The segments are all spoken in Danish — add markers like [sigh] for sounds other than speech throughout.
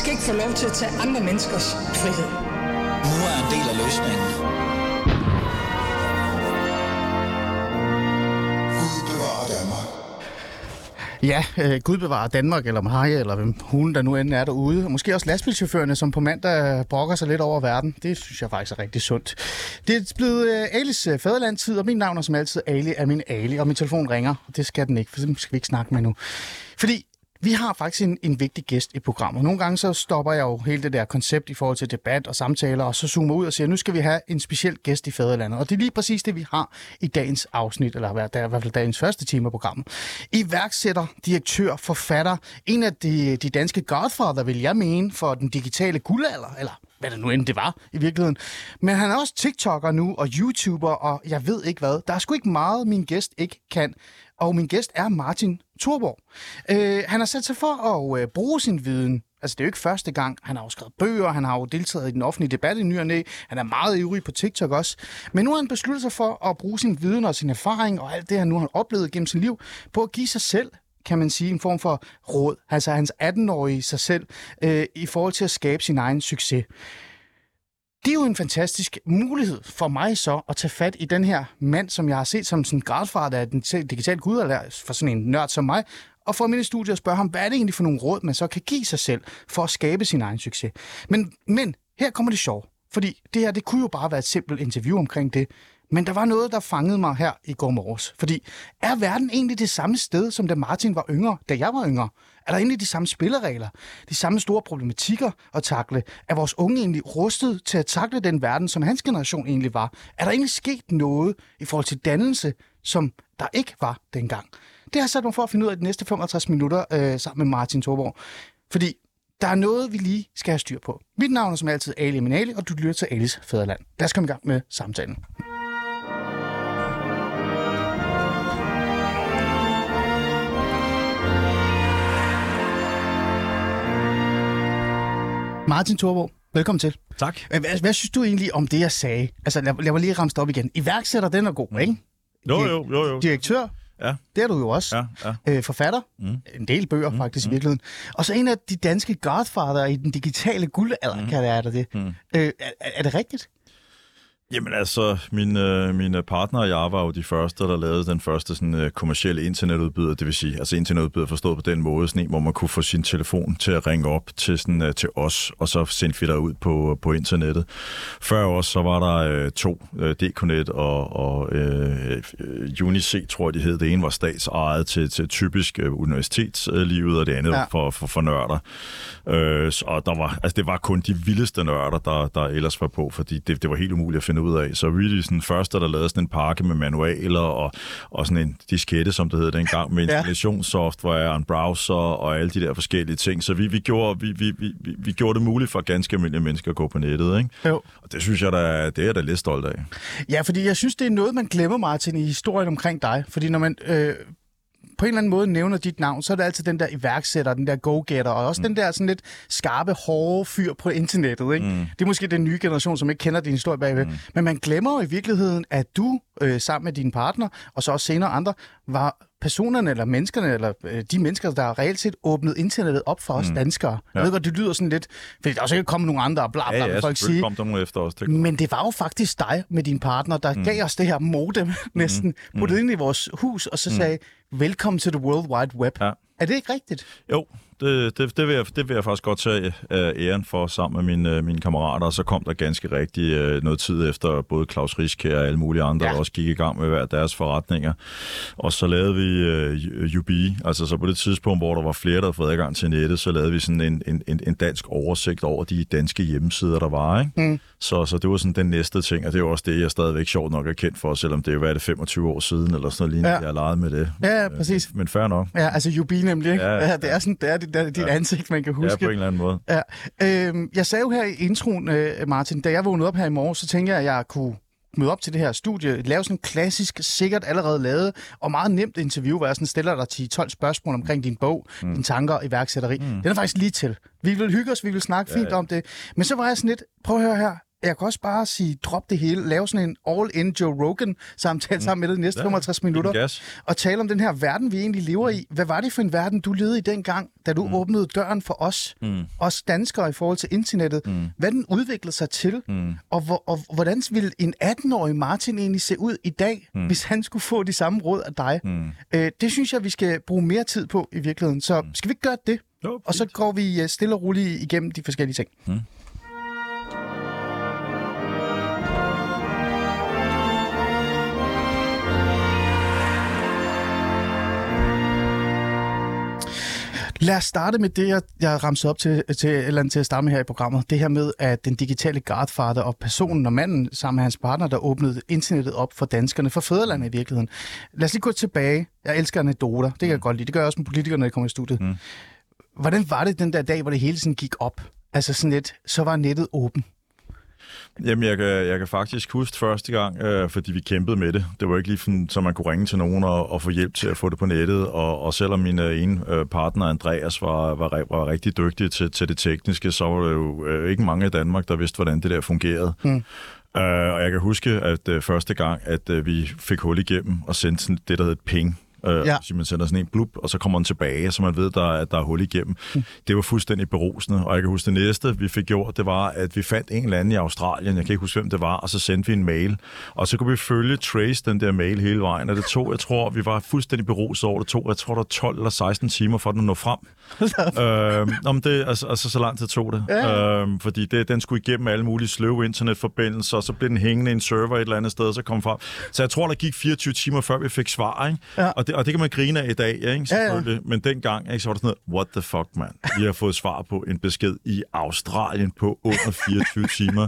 skal ikke få lov til at tage andre menneskers frihed. Nu er en del af løsningen. Ja, øh, Gud bevarer Danmark, eller Maja, eller hvem hun der nu end er derude. Og måske også lastbilchaufførerne, som på mandag brokker sig lidt over verden. Det synes jeg faktisk er rigtig sundt. Det er blevet øh, Alis øh, fædrelandtid, og min navn er som altid Ali er min Ali, og min telefon ringer. Og det skal den ikke, for det skal vi ikke snakke med nu. Fordi vi har faktisk en, en vigtig gæst i programmet. Nogle gange så stopper jeg jo hele det der koncept i forhold til debat og samtaler, og så zoomer ud og siger, nu skal vi have en speciel gæst i Fæderlandet. Og det er lige præcis det, vi har i dagens afsnit, eller der er i hvert fald dagens første time af programmet. Iværksætter, direktør, forfatter, en af de, de danske godfather, vil jeg mene, for den digitale guldalder, eller hvad det nu end det var i virkeligheden. Men han er også TikToker nu, og YouTuber, og jeg ved ikke hvad. Der er sgu ikke meget, min gæst ikke kan. Og min gæst er Martin Thorborg. Øh, han har sat sig for at øh, bruge sin viden. Altså, det er jo ikke første gang. Han har jo skrevet bøger, han har jo deltaget i den offentlige debat i ny og næ. Han er meget ivrig på TikTok også. Men nu har han besluttet sig for at bruge sin viden og sin erfaring og alt det, han nu har oplevet gennem sit liv, på at give sig selv kan man sige, en form for råd, altså hans 18-årige sig selv, øh, i forhold til at skabe sin egen succes. Det er jo en fantastisk mulighed for mig så at tage fat i den her mand, som jeg har set som sådan gradfar, der er den digitale gud, for sådan en nørd som mig, og få ham studier i studiet og spørge ham, hvad er det egentlig for nogle råd, man så kan give sig selv for at skabe sin egen succes. Men, men her kommer det sjov, fordi det her, det kunne jo bare være et simpelt interview omkring det, men der var noget, der fangede mig her i går morges. Fordi er verden egentlig det samme sted, som da Martin var yngre, da jeg var yngre? Er der egentlig de samme spilleregler, de samme store problematikker at takle? Er vores unge egentlig rustet til at takle den verden, som hans generation egentlig var? Er der egentlig sket noget i forhold til dannelse, som der ikke var dengang? Det har jeg sat mig for at finde ud af de næste 55 minutter øh, sammen med Martin Thorborg. Fordi der er noget, vi lige skal have styr på. Mit navn er som altid Ali Minali, og du lytter til Alis Fæderland. Lad os komme i gang med samtalen. Martin Thorborg, velkommen til. Tak. Hvad, hvad synes du egentlig om det, jeg sagde? Altså, lad, lad mig lige ramme op igen. Iværksætter, den er god, ikke? Jo, jo, jo, jo. Direktør, Ja. det er du jo også. Ja, ja. Øh, forfatter, mm. en del bøger faktisk mm. i virkeligheden. Og så en af de danske godfather i den digitale guldalder, mm. kan det er der det. Mm. Øh, er, er det rigtigt? Jamen altså, min, øh, mine partner og jeg var jo de første, der lavede den første sådan, øh, kommercielle internetudbyder, det vil sige, altså internetudbyder forstået på den måde, sådan en, hvor man kunne få sin telefon til at ringe op til, sådan, øh, til os, og så sendte vi der ud på, på internettet. Før os, så var der øh, to, øh, DKNet og, og øh, UniC, tror jeg, de hed. Det ene var statsejet til, til typisk øh, universitetslivet, og det andet Ja. for, for, for nørder. Øh, og der var, altså, det var kun de vildeste nørder, der, der ellers var på, fordi det, det var helt umuligt at finde ud af. Så really sådan første, der lavede sådan en pakke med manualer og, og sådan en diskette, som det hed dengang, med installationssoftware, en browser og alle de der forskellige ting. Så vi, vi, gjorde, vi, vi, vi, vi- gjorde det muligt for ganske almindelige mennesker at gå på nettet. Ikke? Jo. Og det synes jeg, da, det er jeg da lidt stolt af. Ja, fordi jeg synes, det er noget, man glemmer, Martin, i historien omkring dig. Fordi når man øh, på en eller anden måde nævner dit navn, så er det altid den der iværksætter, den der go-getter, og også mm. den der sådan lidt skarpe, hårde fyr på internettet. Ikke? Mm. Det er måske den nye generation, som ikke kender din historie bagved. Mm. Men man glemmer jo i virkeligheden, at du øh, sammen med din partner, og så også senere andre, var personerne eller menneskerne, eller øh, de mennesker, der reelt set åbnede internettet op for os mm. danskere. Ja. Jeg ved godt, det lyder sådan lidt, fordi der er også ikke kommet nogen andre, og bla bla, Ja, ja, folk sige. kom der nogen efter os. Det Men det var jo faktisk dig med din partner, der mm. gav os det her modem [laughs] næsten, mm. puttet ind i vores hus, og så sagde, velkommen til the World Wide Web. Ja. Er det ikke rigtigt? Jo, det, det, det, vil jeg, det vil jeg faktisk godt tage øh, æren for sammen med mine, øh, mine kammerater, og så kom der ganske rigtigt øh, noget tid efter både Claus Riske og alle mulige andre, Ja. der også gik i gang med hver deres forretninger. Og så lavede vi øh, UB, altså så på det tidspunkt, hvor der var flere, der havde fået adgang til nettet, så lavede vi sådan en, en, en, en dansk oversigt over de danske hjemmesider, der var. Ikke? Mm. Så, så det var sådan den næste ting, og det er også det, jeg stadigvæk sjovt nok er kendt for, selvom det er jo, er det, 25 år siden, eller sådan noget lignende, Ja. jeg har leget med det. Ja, ja, præcis. Men fair nok. Ja, altså UB nemlig, ikke? Ja, Ja, det er sådan, det er dit, dit ja. ansigt, man kan Ja, huske. på en eller anden måde. Ja. Øhm, jeg sagde jo her i introen, øh, Martin, da jeg vågnede op her i morgen, så tænkte jeg, at jeg kunne møde op til det her studie, lave sådan en klassisk, sikkert allerede lavet, og meget nemt interview, hvor jeg sådan stiller dig 10-12 spørgsmål omkring din bog, mm. dine tanker og iværksætteri. Mm. Den er faktisk lige til. Vi vil hygge os, vi vil snakke ja, fint ja. om det. Men så var jeg sådan lidt, prøv at høre her, jeg kan også bare sige, drop det hele, lave sådan en all-in Joe Rogan-samtale mm. sammen med dig de næste Ja, 55 minutter, gas. og tale om den her verden, vi egentlig lever i. Hvad var det for en verden, du levede i dengang, da du mm. åbnede døren for os, mm. os danskere i forhold til internettet? Mm. Hvad den udviklede sig til, mm. og, hvor, og hvordan ville en 18-årig Martin egentlig se ud i dag, mm. hvis han skulle få de samme råd af dig? Mm. Øh, det synes jeg, vi skal bruge mere tid på i virkeligheden. Så skal vi ikke gøre det? Jo, Og så går vi øh, stille og roligt igennem de forskellige ting. Mm. Lad os starte med det, jeg, jeg ramte op til, til, eller til at starte med her i programmet. Det her med, at den digitale godfather og personen og manden sammen med hans partner, der åbnede internettet op for danskerne, for fædrelandet i virkeligheden. Lad os lige gå tilbage. Jeg elsker anekdoter. Det kan jeg godt lide. Det gør jeg også med politikere, når de kommer i studiet. Mm. Hvordan var det den der dag, hvor det hele sådan gik op? Altså sådan lidt, så var nettet åben. Jamen, jeg kan, jeg kan faktisk huske første gang, øh, fordi vi kæmpede med det. Det var ikke lige sådan, så man kunne ringe til nogen og, og få hjælp til at få det på nettet. Og, og selvom min øh, ene øh, partner, Andreas, var, var, var rigtig dygtig til, til det tekniske, så var det jo øh, ikke mange i Danmark, der vidste, hvordan det der fungerede. Mm. Øh, og jeg kan huske, at øh, første gang, at øh, vi fik hul igennem og sendte sådan det, der hed et ping, Øh, Ja. Så man sender sådan en blub, og så kommer den tilbage, så man ved, der, er- at der er hul igennem. Mm. Det var fuldstændig berusende, og jeg kan huske, det næste, vi fik gjort, det var, at vi fandt en eller anden i Australien, jeg kan ikke huske, hvem det var, og så sendte vi en mail, og så kunne vi følge trace den der mail hele vejen, og det tog, jeg tror, vi var fuldstændig beruset over, det tog, jeg tror, der var 12 eller 16 timer for den at nå frem. [laughs] nå, men det, altså, altså, så lang tid tog det. Ja. Øhm, fordi det, den skulle igennem alle mulige sløve internetforbindelser, og så blev den hængende i en server et eller andet sted, og så kom frem. Så jeg tror, der gik 24 timer, før vi fik svar, ikke? Ja. Og, det, og det kan man grine af i dag, ikke? Ja, ja. Selvfølgelig. Men dengang, ikke, så var det sådan noget, what the fuck, man? Vi har fået svar på en besked i Australien på under 24 [laughs] timer.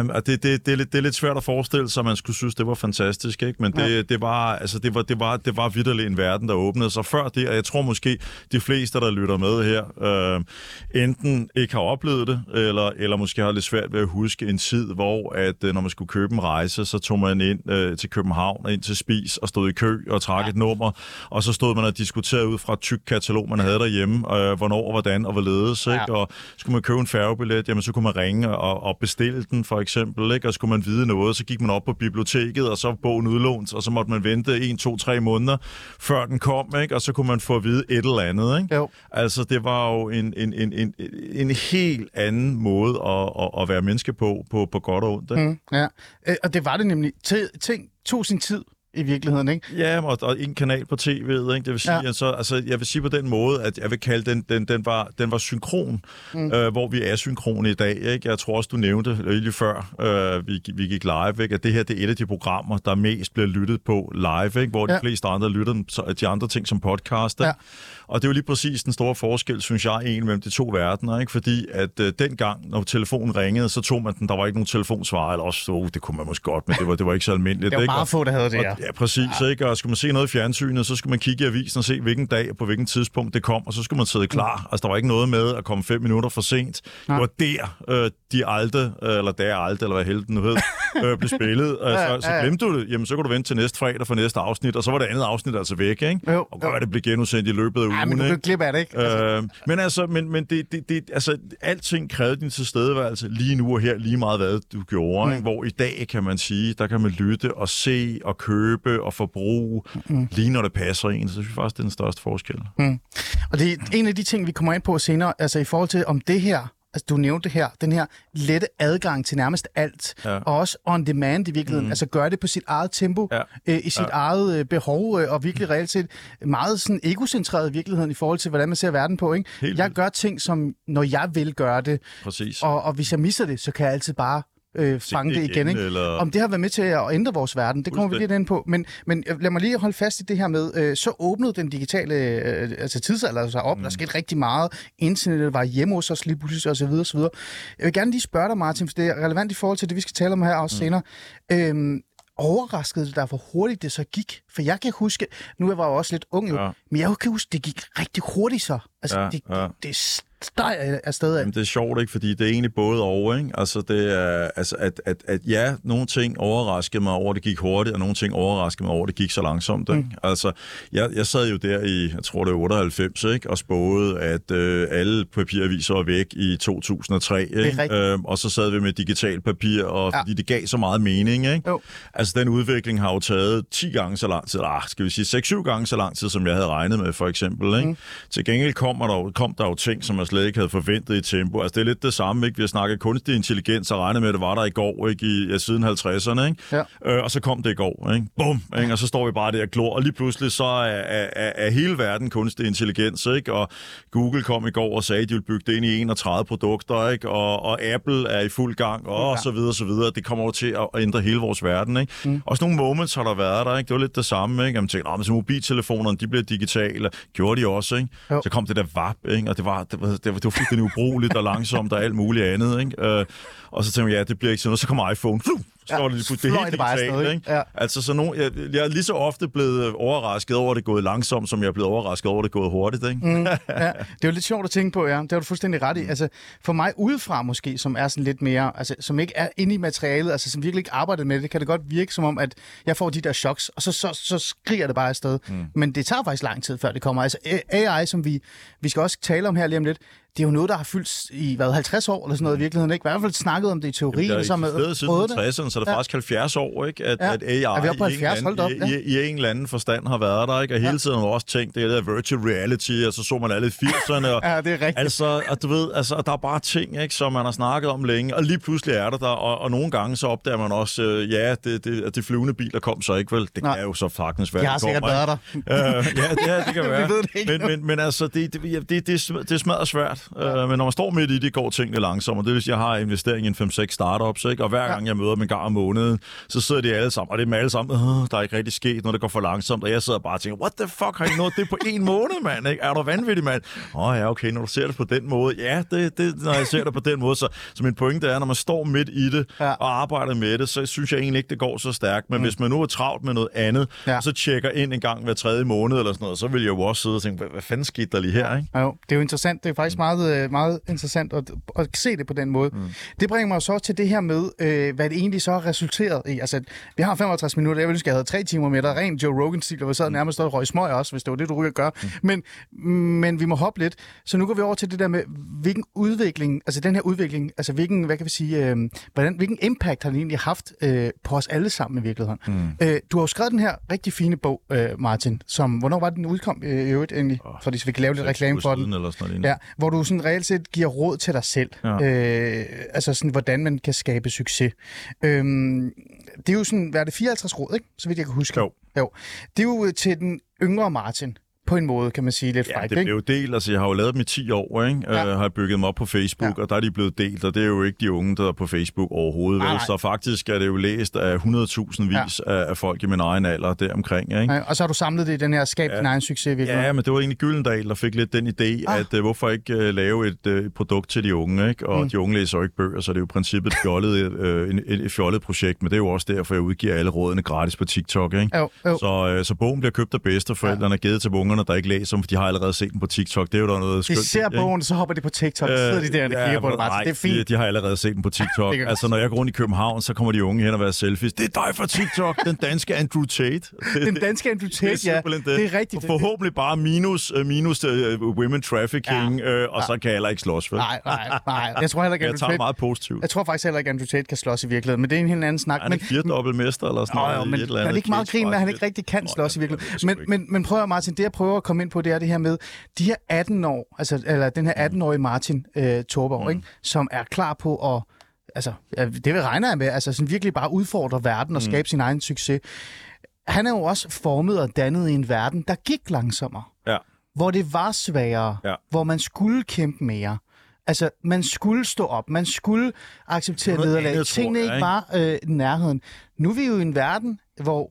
Um, og det, det, det, er lidt, det er lidt svært at forestille sig, at man skulle synes, det var fantastisk, ikke? Men det, Ja. ja. det var, altså, det var, det var, det var vidderligt en verden, der åbnede sig før det, og jeg tror måske, de fleste, der lytter med her, øh, enten ikke har oplevet det, eller, eller måske har lidt svært ved at huske en tid, hvor at, øh, når man skulle købe en rejse, så tog man ind øh, til København ind til Spis og stod i kø og trak ja. et nummer, og så stod man og diskuterede ud fra et tyk katalog, man havde derhjemme, øh, hvornår, hvordan og hvorledes, ikke? Ja. Og skulle man købe en færgebillet, jamen så kunne man ringe og, og bestille den, for eksempel, ikke? Og skulle man vide noget, så gik man op på biblioteket, og så var bogen udlånt, og så måtte man vente 1, 2, 3 måneder, før den kom, ikke? Og så kunne man få at vide et eller andet, ikke? Jo. Altså, det var jo en, en, en, en, en helt anden måde at, at, at være menneske på, på, på godt og ondt. Ikke? Mm, ja. Øh, og det var det nemlig. Ting tog sin tid i virkeligheden, ikke? Ja, og, og en kanal på tv'et, ikke? Det vil sige, Ja. altså, altså, jeg vil sige på den måde, at jeg vil kalde den, den, den, var, den var synkron, mm. øh, hvor vi er synkrone i dag, ikke? Jeg tror også, du nævnte lige før, øh, vi, vi gik live, ikke? At det her, det er et af de programmer, der mest bliver lyttet på live, ikke? Hvor de Ja. fleste andre lytter de andre ting som podcast, ikke? Ja. Og det er jo lige præcis den store forskel, synes jeg, egentlig mellem de to verdener, ikke? Fordi at øh, dengang, når telefonen ringede, så tog man den, der var ikke nogen telefonsvarer, eller også, oh, det kunne man måske godt, men det var, det var ikke så almindeligt, [laughs] Det var ikke? meget Og- få, der havde det, ja. og, ja, præcis. Ja. Ikke? Og skulle man se noget i fjernsynet, så skulle man kigge i avisen og se, hvilken dag og på hvilken tidspunkt det kom, og så skulle man sidde klar. Altså, der var ikke noget med at komme fem minutter for sent. Nej. Det var der, øh, de alte, øh, eller der alte, eller hvad helden nu hed, [laughs] øh, blev spillet. Øh, Ja, så, så glemte du det, jamen så kunne du vente til næste fredag for næste afsnit, og så var det andet afsnit altså væk, ikke? Jo, og godt, det blev genudsendt i løbet af ugen, Ja, men du ikke? glip af det, ikke? Altså, Øh, men altså, men, men det, det, det, altså, alting krævede din tilstedeværelse lige nu og her, lige meget hvad du gjorde. Mm. Ikke? Hvor i dag, kan man sige, der kan man lytte og se og købe og forbruge, mm. lige når det passer en. Så synes jeg faktisk, det er den største forskel. Mm. Og det er en af de ting, vi kommer ind på senere, altså i forhold til om det her, altså du nævnte det her, den her lette adgang til nærmest alt, Ja. og også on demand i virkeligheden, mm. altså gøre det på sit eget tempo, Ja. øh, i sit Ja. eget øh, behov, øh, og virkelig reelt set meget sådan egocentreret i virkeligheden i forhold til, hvordan man ser verden på, ikke? Helt Jeg gør ting, som når jeg vil gøre det, Præcis. og, og hvis jeg misser det, så kan jeg altid bare øh, fange det igen. igen, Ikke? eller- Om det har været med til at ændre vores verden, det kommer vi lidt ind på. Men, men øh, lad mig lige holde fast i det her med, øh, så åbnede den digitale øh, altså tidsalder sig op. Mm. Der skete rigtig meget. Internettet var hjemme hos os lige pludselig osv. osv. Jeg vil gerne lige spørge dig, Martin, for det er relevant i forhold til det, vi skal tale om her også mm. senere. Øhm, overraskede det dig, hvor hurtigt det så gik? For jeg kan huske, nu var jeg jo også lidt ung jo, Ja. men jeg kan huske, det gik rigtig hurtigt så. Altså, Ja, det, ja. det, det steg afsted af. Jamen, det er sjovt, ikke? Fordi det er egentlig både og, ikke? Altså, det er, altså at, at, at ja, nogle ting overraskede mig over, det gik hurtigt, og nogle ting overraskede mig over, det gik så langsomt, ikke? Mm. Altså, jeg, jeg sad jo der i, jeg tror det er 98, ikke? Og spåede, at øh, alle papiraviser var væk i 2003, ikke? Øhm, og så sad vi med digital papir, og ja. fordi det gav så meget mening, ikke? Jo. Altså, den udvikling har jo taget 10 gange så lang tid, ah, skal vi sige 6-7 gange så lang tid, som jeg havde regnet med, for eksempel, ikke? Mm. Til gengæld kommer der, jo- kom der jo ting, som jeg slet ikke havde forventet i tempo. Altså, det er lidt det samme, ikke? Vi har snakket kunstig intelligens, og regnet med, at det var der i går, ikke? I, ja, siden 50'erne, ikke? Ja. Øh, og så kom det i går, ikke? Bum! Ikke? Og så står vi bare der og glor, og lige pludselig så er, er, er, er hele verden kunstig intelligens, ikke? Og Google kom i går og sagde, at de vil bygge det ind i 31 produkter, ikke? Og, og Apple er i fuld gang, og, og så videre, så videre. Det kommer jo til at ændre hele vores verden, ikke? Mm. Også nogle moments har der været der, ikke? Det var lidt det samme, ikke? Jamen, tænkte, "Nå, men så mobiltelefonerne, de bliver digitale. Gjorde de også, ikke? Jo. Så kom det der VAP, ikke? Og det var, det var, det var, det var fuldstændig ubrugeligt og langsomt og alt muligt andet, ikke? Øh, og så tænkte jeg, ja, det bliver ikke sådan noget. Så kommer iPhone. Ja, ja, det, lige pludselig- helt det bare digitalt, ikke? Ja. Altså, så nogle, jeg, jeg er lige så ofte blevet overrasket over, at det er gået langsomt, som jeg er blevet overrasket over, at det er gået hurtigt, ikke? Mm. ja, [laughs] det er jo lidt sjovt at tænke på, ja. Det har du fuldstændig ret i. Altså, for mig udefra måske, som er sådan lidt mere, altså, som ikke er inde i materialet, altså som virkelig ikke arbejder med det, kan det godt virke som om, at jeg får de der choks, og så, så, så skriger det bare afsted. Mm. Men det tager faktisk lang tid, før det kommer. Altså AI, som vi, vi skal også tale om her lige om lidt, det er jo noget, der har fyldt i, hvad, 50 år eller sådan noget i virkeligheden, ikke? I hvert fald snakket om det i teorien, Der og så er med siden prøvet det. 60'erne, så er det Ja. faktisk 70 år, ikke? At, Ja. at AI Er vi oppe på i, en 70? eller Hold op, i, i, i, en eller anden forstand har været der, ikke? Og hele Ja. tiden har også tænkt, det er der virtual reality, og så så man alle i 80'erne, og [laughs] Ja, det er rigtigt. Altså, at du ved, altså, der er bare ting, ikke, som man har snakket om længe, og lige pludselig er det der, og, og nogle gange så opdager man også, øh, ja, det, det, at de flyvende biler kom så ikke, vel? Det Nej. kan jo så faktisk være, Jeg har sikkert været der. øh, ja, det, ja, det kan [laughs] Vi være. ved det ikke men, men, men altså, det, det, det, det, det, er sm- det er smadret svært. Ja. Øh, men når man står midt i det, går tingene langsomt. Og det vil sige, at jeg har investering i en 5-6 startups, ikke? og hver gang jeg møder dem en gang om måneden, så sidder de alle sammen, og det er med alle sammen, der er ikke rigtig sket noget, der går for langsomt, og jeg sidder bare og tænker, what the fuck, har I nået det på en måned, mand? Ikke? Er du vanvittig, mand? Åh oh, ja, okay, når du ser det på den måde. Ja, det, det, når jeg ser det på den måde. Så, så min pointe er, når man står midt i det Ja. og arbejder med det, så synes jeg egentlig ikke, det går så stærkt. Men mm. hvis man nu er travlt med noget andet, Ja. og så tjekker ind en gang hver tredje måned eller sådan noget, så vil jeg jo også sidde og tænke, hvad, hvad fanden skete der lige her, ikke? Ja, jo, det er jo interessant. Det er faktisk meget, øh, meget interessant at, at se det på den måde. Mm. Det bringer mig så til det her med, øh, hvad det egentlig så har resulteret i. Altså, vi har 65 minutter. Jeg ville ønske, jeg havde tre timer med dig. Ren Joe Rogan-stil, og vi sad nærmest og røg smøg også, hvis det var det, du ryger gør. Mm. Men, men vi må hoppe lidt. Så nu går vi over til det der med, hvilken udvikling, altså den her udvikling, altså hvilken, hvad kan vi sige, øh, hvordan, hvilken impact har den egentlig haft øh, på os alle sammen i virkeligheden. Mm. Øh, du har jo skrevet den her rigtig fine bog, øh, Martin, som, hvornår var den udkom øh, i øvrigt egentlig? Oh, fordi så vi kan lave lidt reklame for den. Eller sådan noget. Ja, hvor du sådan reelt set giver råd til dig selv. Ja. Øh, altså sådan, hvordan man kan skabe succes. Øhm, det er jo sådan, hvad er det, 54 råd, ikke? Så vidt jeg kan huske. Jo. jo. Det er jo til den yngre Martin, på en måde, kan man sige lidt Ja, frækt, det ikke? blev jo delt. Altså, jeg har jo lavet dem i 10 år, ikke? Ja. Ja. Øh, har bygget dem op på Facebook, Ja. ja. og der er de blevet delt, og det er jo ikke de unge, der er på Facebook overhovedet. Nej, vel? nej. Så faktisk er det jo læst af 100.000 vis ja. af, af folk i min egen alder deromkring, ikke? Ja, og så har du samlet det i den her skab din egen succes, virkelig. Ja, men det var egentlig Gyldendal, der fik lidt den idé, Ah. at uh, hvorfor ikke uh, lave et uh, produkt til de unge, ikke? Og Mm. de unge læser jo ikke bøger, så det er jo i princippet et fjollet, uh, et, et, et fjollet projekt, men det er jo også derfor, jeg udgiver alle rådene gratis på TikTok, ikke? Jo, jo. Så, uh, så bogen bliver købt af bedsteforældrene og givet til ungerne, der ikke læser for de har allerede set den på TikTok. Det er jo der noget De skønt. ser i, ikke? bogen, så hopper de på TikTok, så sidder de der og kigger på det nej, Det er fint. De, de har allerede set den på [laughs] TikTok. Det altså, når jeg går rundt i København, så kommer de unge hen og være selfies. Det er dig fra TikTok, den danske Andrew Tate. Det, [laughs] Den danske Andrew det er Tate, ja. simpelthen Det er rigtigt. For, forhåbentlig bare minus, uh, minus uh, women trafficking, ja. uh, og så kan jeg heller ikke slås, vel? Nej, nej, nej. Jeg tror heller ikke, [laughs] Jeg Andrew tager det Tate... meget positivt. Jeg tror faktisk heller ikke, Andrew Tate kan slås i virkeligheden, men det er en helt anden snak. Er han ikke firedobbelt mester eller sådan noget? jo, men eller er det ikke meget grin at han ikke rigtig kan slås i ja, det jeg virkeligheden? men prøv at Martin, det jeg prøver at komme ind på, det er det her med, de her 18 år, altså eller den her 18-årige Martin øh, Torborg, mm. ikke, som er klar på at, altså det vil regne jeg med, altså sådan virkelig bare udfordre verden og skabe sin egen succes. Han er jo også formet og dannet i en verden, der gik langsommere, Ja. hvor det var sværere, Ja. hvor man skulle kæmpe mere. Altså, man skulle stå op, man skulle acceptere er nederlag. Tingene ikke var øh, nærheden. Nu er vi jo i en verden, hvor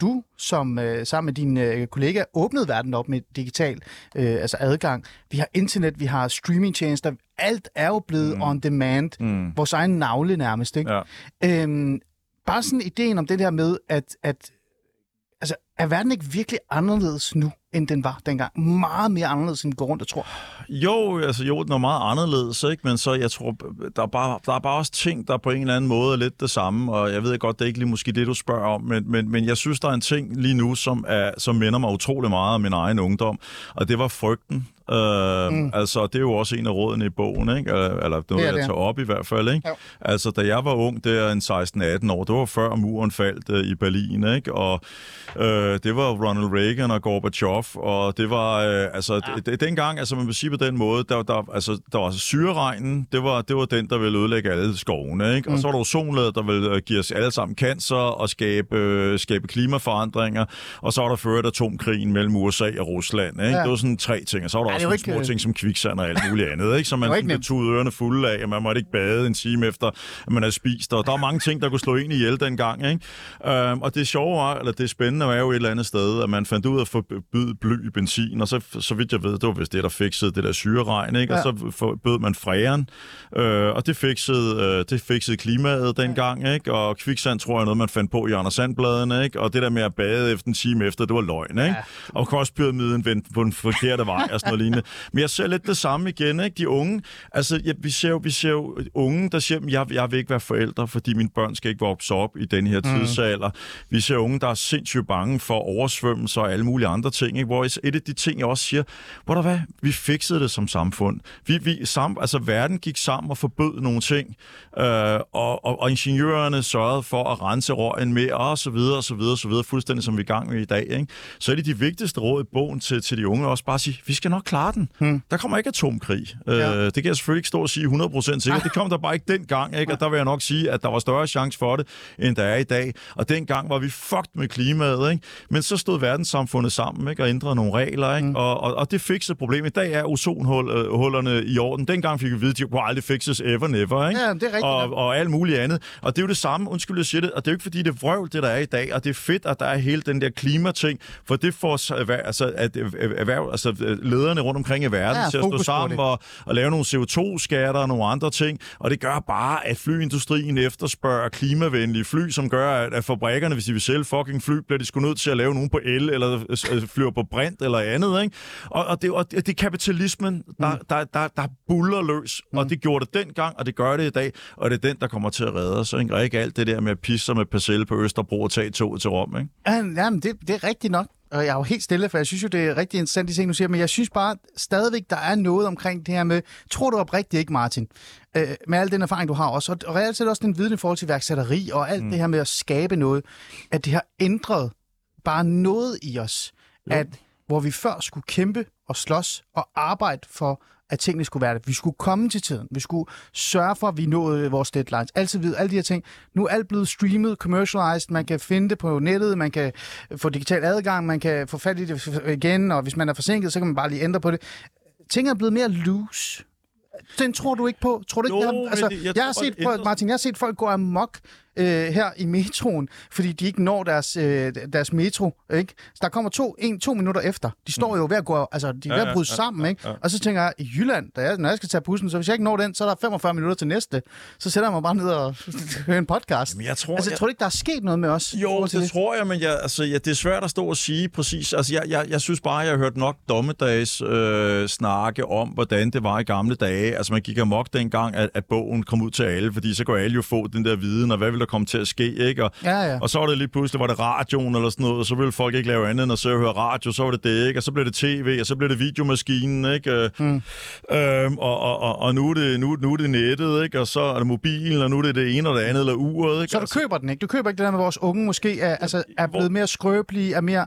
du som øh, sammen med dine øh, kollegaer åbnede verden op med digital øh, altså adgang. Vi har internet, vi har streamingtjenester. Alt er jo blevet mm. on demand. Mm. Vores egen navle nærmest. Ikke? Ja. Øhm, bare sådan ideen om det der med, at, at altså, er verden ikke virkelig anderledes nu, end den var dengang? Meget mere anderledes, end vi går rundt og tror. Jo, altså jo, den er meget anderledes, ikke? men så jeg tror, der er, bare, der er bare også ting, der på en eller anden måde er lidt det samme, og jeg ved godt, det er ikke lige måske det, du spørger om, men, men, men jeg synes, der er en ting lige nu, som, er, som minder mig utrolig meget om min egen ungdom, og det var frygten. Uh, mm. Altså, det er jo også en af rådene i bogen, ikke? Eller, noget, det jeg tager op i hvert fald. Ikke? Altså, da jeg var ung, det er en 16-18 år, det var før muren faldt uh, i Berlin, ikke? og uh, det var Ronald Reagan og Gorbachev, og det var, uh, altså, ja. det, dengang, altså man vil sige på den måde, der, der, altså, der var syreregnen, det var, det var den, der ville ødelægge alle skovene, ikke? Mm. og så var der ozonlaget, der ville give os alle sammen cancer og skabe, uh, skabe klimaforandringer, og så var der ført atomkrigen mellem USA og Rusland, ikke? Ja. det var sådan tre ting, og så var der også ikke... små ting som kviksand og alt muligt andet, ikke? som man sådan tog ørerne fulde af, og man måtte ikke bade en time efter, at man havde spist, og der var mange ting, der kunne slå i ihjel dengang. Ikke? Øhm, og det sjove var, eller det spændende var jo et eller andet sted, at man fandt ud af at forbyde bly i benzin, og så, så vidt jeg ved, det var vist det, der fikset det der syreregn, ikke? Ja. og så forbød man fræren, øh, og det fikset, øh, det fikset klimaet dengang, ikke? og kviksand tror jeg er noget, man fandt på i Anders Sandbladene, ikke? og det der med at bade efter en time efter, det var løgn. Ikke? Ja. Og kostpyramiden vendte på den forkerte vej og sådan noget lignende. Men jeg ser lidt det samme igen, ikke? De unge, altså ja, vi, ser jo, vi ser jo unge, der siger, jeg, jeg vil ikke være forældre, fordi mine børn skal ikke vokse op i den her mm. tidsalder. Vi ser unge, der er sindssygt bange for oversvømmelser og alle mulige andre ting, ikke? Hvor et af de ting, jeg også siger, hvor der hvad, vi fikset det som samfund. Vi, vi, sam, altså verden gik sammen og forbød nogle ting, øh, og, og, og ingeniørerne sørgede for at rense røgen med, og så videre, og så videre, og så videre, fuldstændig som vi er i gang med i dag. Ikke? Så er det de vigtigste råd i bogen til, til de unge også bare at sige, vi skal nok klare den. Hmm. Der kommer ikke atomkrig. Øh, ja. Øh, det kan jeg selvfølgelig ikke stå og sige 100% sikkert. Ah. Det kom der bare ikke dengang, ikke? og der vil jeg nok sige, at der var større chance for det, end der er i dag. Og dengang var vi fucked med klimaet, ikke? men så stod verdenssamfundet sammen ikke? og ændrede nogle regler, ikke? Hmm. Og, og, og det fikset problemet. I dag er ozonhullerne i orden. Dengang fik vi vide, at de kunne aldrig fikses ever never. Ikke? Ja, det er rigtigt. Og, og alt muligt andet. Og det er jo det samme, undskyld jeg siger det, og det er jo ikke fordi, det er vrøvl, det der er i dag, og det er fedt, at der er hele den der klimating, for det får altså, at erhverv, altså, lederne rundt omkring i verden ja, til at stå sammen og, og lave nogle CO2-skatter og nogle andre ting, og det gør bare, at flyindustrien efterspørger klimavenlige fly, som gør, at, at fabrikkerne, hvis de vil sælge fucking fly, bliver de sgu nødt til at lave nogen på el, eller øh, flyver på brint, eller andet, ikke? Og, og, det, og det er kapitalismen, der, mm. der, der, der buller løs, mm. og det gjorde det dengang, og det gør det i dag, og det er den, der kommer til at redde os, ikke? Og ikke alt det der med at pisse med Pacelle på Østerbro og tage toget til Rom, ikke? Jamen, det, det er rigtigt nok. Og jeg er jo helt stille, for jeg synes jo, det er rigtig interessant, de ting, du siger, men jeg synes bare stadigvæk, der er noget omkring det her med, tror du oprigtigt ikke, Martin, øh, med al den erfaring, du har også, og, og reelt set også den viden i forhold til værksætteri, og alt mm. det her med at skabe noget, at det har ændret bare noget i os, jo. at hvor vi før skulle kæmpe og slås og arbejde for at tingene skulle være det. Vi skulle komme til tiden. Vi skulle sørge for, at vi nåede vores deadlines. Altid videre, alle de her ting. Nu er alt blevet streamet, commercialized. Man kan finde det på nettet, man kan få digital adgang, man kan få fat i det igen, og hvis man er forsinket, så kan man bare lige ændre på det. Ting er blevet mere loose. Den tror du ikke på? Tror du ikke, jo, det altså, jeg, jeg, jeg har set, folk, Martin, jeg har set folk gå amok øh, her i metroen, fordi de ikke når deres, øh, deres metro. Ikke? Så der kommer to, en, to minutter efter. De står mm. jo ved at gå, altså de er ved at bryde ja, ja, sammen. Ikke? Ja. Og så tænker jeg, i Jylland, da jeg, når jeg skal tage bussen, så hvis jeg ikke når den, så er der 45 minutter til næste. Så sætter jeg mig bare ned og [laughs] hører en podcast. Jamen, jeg tror, altså, jeg tror ikke, der er sket noget med os? Jo, det, det tror jeg, men jeg, altså, ja, det er svært at stå og sige præcis. Altså, jeg, jeg, jeg synes bare, jeg har hørt nok dommedags øh, snakke om, hvordan det var i gamle dage. Altså, man gik amok dengang, at, at bogen kom ud til alle, fordi så kunne alle jo få den der viden, og hvad vil der komme til at ske? ikke? Og, ja, ja. og så var det lige pludselig, var det radioen eller sådan noget, og så ville folk ikke lave andet end at se og høre radio, så var det det, ikke? Og så blev det tv, og så blev det videomaskinen, ikke? Mm. Øhm, og, og, og, og nu, er det, nu, nu er det nettet, ikke? Og så er det mobilen, og nu er det det ene og det andet, eller uret, ikke? Så du altså, køber den ikke? Du køber ikke det der med, vores unge måske er, altså, er blevet mere skrøbelige, er mere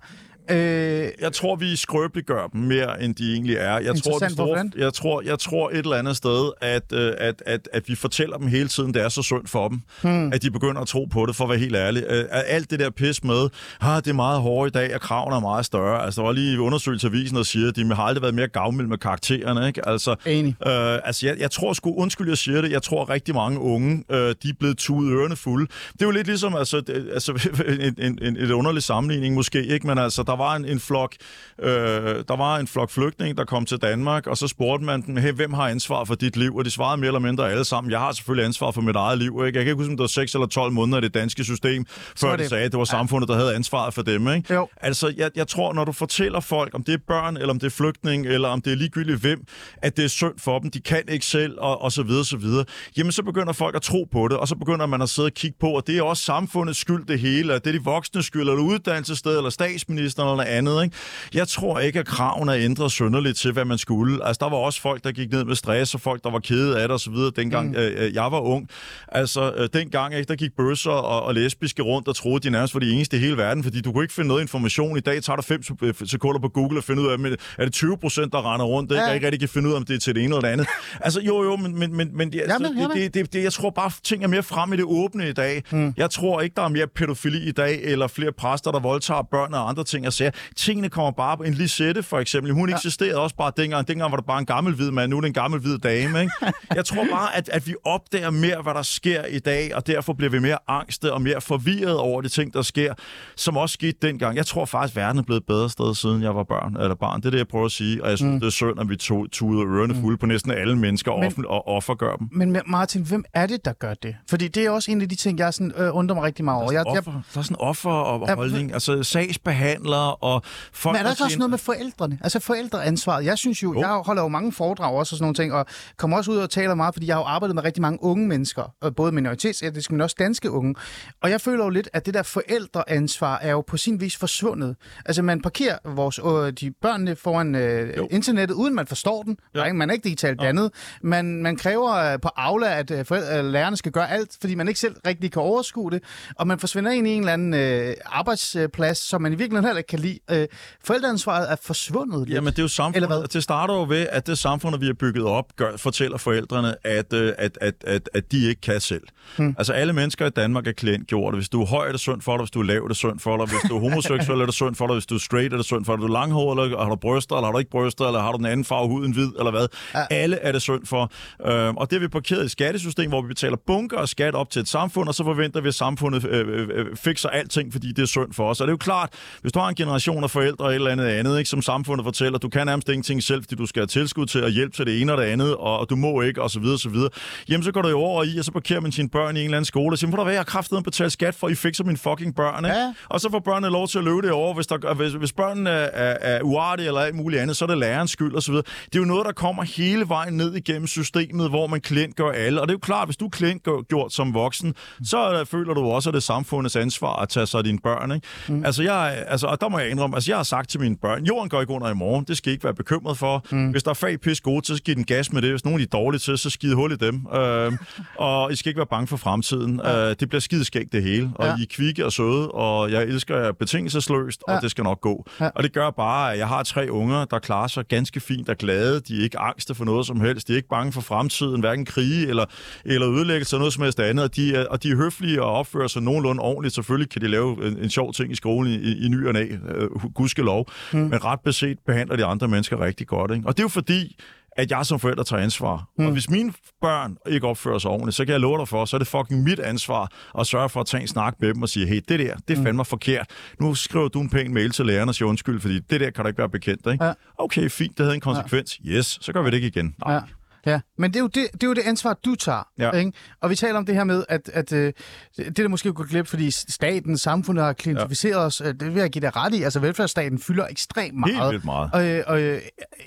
Øh, jeg tror, vi skrøbeliggør dem mere, end de egentlig er. Jeg tror, de står, jeg, tror, jeg tror et eller andet sted, at, øh, at, at, at vi fortæller dem hele tiden, det er så sundt for dem, hmm. at de begynder at tro på det, for at være helt ærlig. Øh, alt det der pis med, ah, det er meget hårdt i dag, og kravene er meget større. Altså, der var lige undersøgelse af avisen, der siger, at de har aldrig været mere gavmild med karaktererne. Ikke? Altså, Enig. Øh, altså, jeg, jeg tror sgu, undskyld, jeg siger det, jeg tror rigtig mange unge, øh, de er blevet tuet ørerne fulde. Det er jo lidt ligesom, altså, det, altså [laughs] en, en, en, et underlig sammenligning måske, ikke? men altså, der var en, en flok øh, der var en flok flygtninge, der kom til Danmark, og så spurgte man dem, hey, hvem har ansvar for dit liv? Og de svarede mere eller mindre alle sammen, jeg har selvfølgelig ansvar for mit eget liv. Ikke? Jeg kan ikke huske, om det var 6 eller 12 måneder i det danske system, før det. de sagde, at det var samfundet, der havde ansvaret for dem. Ikke? Jo. Altså, jeg, jeg tror, når du fortæller folk, om det er børn, eller om det er flygtning, eller om det er ligegyldigt hvem, at det er synd for dem, de kan ikke selv, og, og så videre, så videre, jamen så begynder folk at tro på det, og så begynder man at sidde og kigge på, og det er også samfundets skyld det hele, at det er de voksne skyld, eller uddannelsessted, eller statsministeren, eller andet. Ikke? Jeg tror ikke, at kravene er ændret synderligt til, hvad man skulle. Altså, der var også folk, der gik ned med stress, og folk, der var kede af det, og så videre, dengang mm. øh, jeg var ung. Altså, øh, dengang, ikke, der gik bøsser og, og lesbiske rundt og troede, de nærmest var de eneste i hele verden, fordi du kunne ikke finde noget information. I dag tager der 5 sekunder på Google at finde ud af, er det 20 procent, der render rundt, ikke? Ja. Jeg ikke rigtig kan finde ud af, om det er til det ene eller det andet. [laughs] Altså, jo, jo, men, men, men, men det, altså, Jamen, jamen. det, det, det, jeg tror bare, ting er mere frem i det åbne i dag. Mm. Jeg tror ikke, der er mere pædofili i dag, eller flere præster, der voldtager børn og andre ting. Jeg tingene kommer bare på en Lisette, for eksempel. Hun ja. eksisterede også bare dengang. Dengang var der bare en gammel hvid mand, nu er det en gammel hvid dame. Ikke? [laughs] Jeg tror bare, at, at vi opdager mere, hvad der sker i dag, og derfor bliver vi mere angste og mere forvirret over de ting, der sker, som også skete dengang. Jeg tror faktisk, at verden er blevet et bedre sted, siden jeg var børn, eller barn. Det er det, jeg prøver at sige, og jeg synes, mm. det er synd, at vi tog tude ørerne fulde mm. på næsten alle mennesker men, offent, og offergør dem. Men Martin, hvem er det, der gør det? Fordi det er også en af de ting, jeg sådan, øh, undrer mig rigtig meget over. Der er, jeg, offer, der er sådan offer og holdning, altså sagsbehandlere og folk... Men er der ikke også noget med forældrene? Altså forældreansvaret. Jeg synes jo, jo, jeg holder jo mange foredrag også og sådan nogle ting, og kommer også ud og taler meget, fordi jeg har jo arbejdet med rigtig mange unge mennesker, øh, både minoritetsetniske, men også danske unge. Og jeg føler jo lidt, at det der forældreansvar er jo på sin vis forsvundet. Altså man parkerer vores, øh, de børnene foran øh, internettet, uden man forstår den. Ja. Nej, man er ikke digitalt ja. dannet. Man, man kræver øh, på Aula, at øh, forældre, øh, lærerne skal gøre alt, fordi man ikke selv rigtig kan overskue det. Og man forsvinder ind i en eller anden øh, arbejdsplads, som man i virkeligheden heller ikke kan lide. Øh, forældreansvaret er forsvundet lidt. Jamen det er jo samfundet. Det starter jo ved, at det samfund, vi har bygget op, gør, fortæller forældrene, at, øh, at, at, at, at de ikke kan selv. Hmm. Altså alle mennesker i Danmark er klientgjort. Hvis du er høj, er det synd for dig. Hvis du er lav, er det synd for dig. Hvis du er homoseksuel, er det synd for dig. Hvis du er straight, er det synd for dig. Er du langhåret, eller har du bryster, eller har du ikke bryster, eller har du den anden farve huden hvid, eller hvad. Ja. Alle er det synd for. Øhm, og det er vi parkeret i et skattesystem, hvor vi betaler bunker og skat op til et samfund, og så forventer vi, at samfundet øh, øh, øh, fikser alting, fordi det er synd for os. Og det er jo klart, hvis du har en generation af forældre eller et eller andet andet, ikke, som samfundet fortæller, du kan nærmest ingenting selv, fordi du skal have tilskud til at hjælpe til det ene og det andet, og, og du må ikke, og så videre, og så videre. Jamen, så går du jo over i, og så parkerer man sine børn i en eller anden skole, og siger, hvor der være, jeg har betale skat for, I fikser mine fucking børn, ikke? Ja. Og så får børnene lov til at løbe det over. Hvis, der, hvis, hvis børnene er, er, er uartige eller alt muligt andet, så er det lærerens skyld, og så videre. Det er jo noget, der kommer hele vejen ned igennem systemet, hvor man klient gør alle. Og det er jo klart, hvis du er klient gjort som voksen, så føler du også, at det er samfundets ansvar at tage sig af dine børn, ikke? Mm. Altså, jeg, altså, og der må jeg indrømme, altså, jeg har sagt til mine børn, jorden går ikke under i morgen, det skal I ikke være bekymret for. Mm. Hvis der er fag pis gode til, så giv den gas med det. Hvis nogen er dårlige til, så skide hul i dem. Øh, [laughs] og I skal ikke være bange for fremtiden. Ja. Øh, det bliver skideskægt det hele. Og ja. I er kvikke og søde, og jeg elsker jer betingelsesløst, ja. og det skal nok gå. Ja. Og det gør bare, at jeg har tre unger, der klarer sig ganske fint og glade. De er ikke angste for noget som helst. De er ikke bange for fremtiden, hverken krige eller, eller ødelæggelse eller noget som helst andet. Og de, er, og de er høflige og opfører sig nogenlunde ordentligt. Selvfølgelig kan de lave en, en sjov ting i skolen i, i, i ny og næ, øh, gudskelov. Mm. Men ret beset behandler de andre mennesker rigtig godt. Ikke? Og det er jo fordi, at jeg som forælder tager ansvar. Mm. Og hvis mine børn ikke opfører sig ordentligt, så kan jeg love dig for, så er det fucking mit ansvar at sørge for at tage en snak med dem og sige, hey, det der, det er mm. fandme forkert. Nu skriver du en pæn mail til læreren og siger undskyld, fordi det der kan du ikke være bekendt. Ikke? Ja. Okay, fint, det havde en konsekvens. Ja. Yes, så gør vi det ikke igen. Nej. Ja. Ja, men det er, jo det, det er jo det ansvar, du tager. Ja. Ikke? Og vi taler om det her med, at, at øh, det der måske kunne glemme, fordi staten, samfundet har klientificeret ja. os, øh, det vil jeg give dig ret i. Altså velfærdsstaten fylder ekstremt meget. Helt vildt meget. Og, øh, og, øh,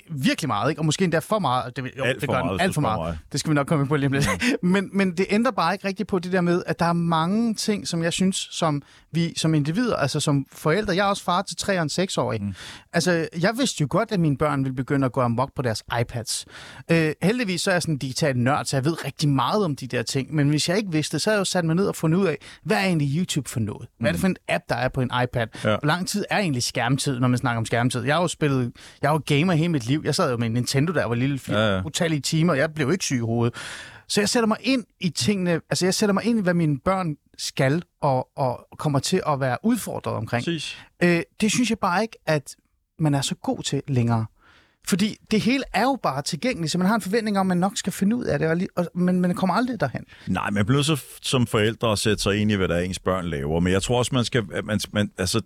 virkelig meget, ikke? og måske endda for meget. Det, jo, alt det gør meget, alt for meget. meget. Det skal vi nok komme på lige om lidt. Mm. men, men det ændrer bare ikke rigtigt på det der med, at der er mange ting, som jeg synes, som vi som individer, altså som forældre, jeg er også far til 3 og en 6 år. Mm. Altså, jeg vidste jo godt, at mine børn ville begynde at gå amok på deres iPads. Øh, heldigvis så er jeg sådan en digital nørd, så jeg ved rigtig meget om de der ting. Men hvis jeg ikke vidste, så har jeg jo sat mig ned og fundet ud af, hvad er egentlig YouTube for noget? Hvad er det for en app, der er på en iPad? Ja. Hvor lang tid er egentlig skærmtid, når man snakker om skærmtid? Jeg har jo spillet, jeg har jo gamer hele mit liv. Jeg sad jo med en Nintendo, der var lille, ja, ja. utallige timer, og jeg blev ikke syg i hovedet. Så jeg sætter mig ind i tingene, altså jeg sætter mig ind i, hvad mine børn skal og, og kommer til at være udfordret omkring. Øh, det synes jeg bare ikke, at man er så god til længere. Fordi det hele er jo bare tilgængeligt, så man har en forventning om, at man nok skal finde ud af det, og lige- og, men man kommer aldrig derhen. Nej, man bliver til som forældre at sætte sig ind i, hvad der er ens børn laver. Men jeg tror også, man skal, man, man, altså,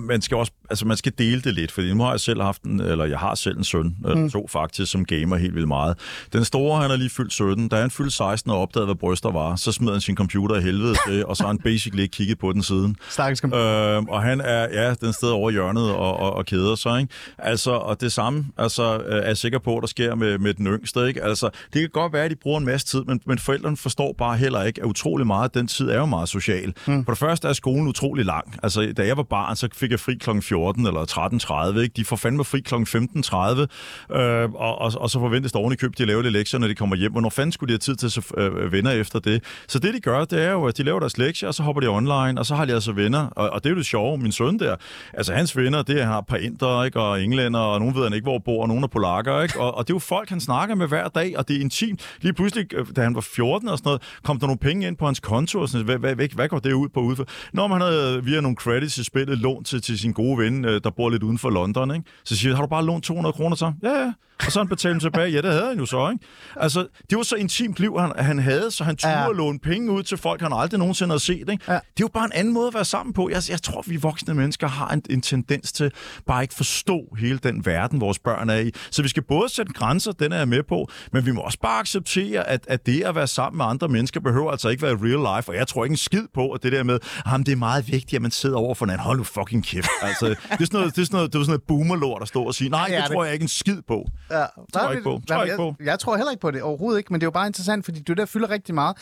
man skal også, altså, man skal dele det lidt. Fordi nu har jeg selv haft en, eller jeg har selv en søn, mm. to faktisk, som gamer helt vildt meget. Den store, han er lige fyldt 17. Da han fyldte 16 og opdagede, hvad bryster var, så smed han sin computer i helvede til, og så har han [laughs] basically ikke kigget på den siden. Stakkels kom- Øhm, og han er, ja, den sted over hjørnet og, og, og keder sig, ikke? Altså, og det samme, altså, øh, er sikker på, der sker med, med den yngste, ikke? Altså, det kan godt være, at de bruger en masse tid, men, men forældrene forstår bare heller ikke, at utrolig meget af den tid er jo meget social. Mm. For det første er skolen utrolig lang. Altså, da jeg var barn, så fik jeg fri kl. 14 eller 13.30, ikke? De får fandme fri kl. 15.30, øh, og, og, og så forventes der oven i køb, de laver lidt lektier, når de kommer hjem. Hvornår fanden skulle de have tid til at øh, venner efter det? Så det, de gør, det er jo, at de laver deres lektier, og så hopper de online, og så har de altså venner. Og, og det er jo det sjove, min søn der. Altså, hans venner, det er, har par indere, ikke? og englænder, og nogen ved han ikke, hvor bor, og nogen er polakker, ikke? Og, og det er jo folk, han snakker med hver dag, og det er intimt. Lige pludselig, øh, da han var 14 og sådan noget, kom der nogle penge ind på hans konto, og sådan, hvad, hvad, hvad, hvad går det ud på? Ud for? Når man havde via nogle credits i spillet lånt til, til sin gode ven, øh, der bor lidt uden for London, ikke? så siger har du bare lånt 200 kroner så? Ja, ja. Og så har han betalt dem tilbage. Ja, det havde han jo så, ikke? Altså, det var så intimt liv, han, han havde, så han turde Ja. låne penge ud til folk, han aldrig nogensinde havde set. Ikke? Ja. Det er jo bare en anden måde at være sammen på. Jeg, jeg tror, vi voksne mennesker har en, en tendens til bare ikke forstå hele den verden, vores børn er i. Så vi skal både sætte grænser, den er jeg med på, men vi må også bare acceptere, at, at det at være sammen med andre mennesker behøver altså ikke være real life. Og jeg tror ikke en skid på, at det der med, at det er meget vigtigt, at man sidder over for hinanden. Hold nu fucking kæft. Altså, det er sådan noget, det er sådan noget, det er sådan noget boomerlort at stå og sige, nej, Ja, det, det- tror jeg ikke en skid på. Ja, tror jeg ikke på. Tror jeg ikke på. Jeg, jeg tror heller ikke på det overhovedet ikke, men det er jo bare interessant, fordi du der fylder rigtig meget.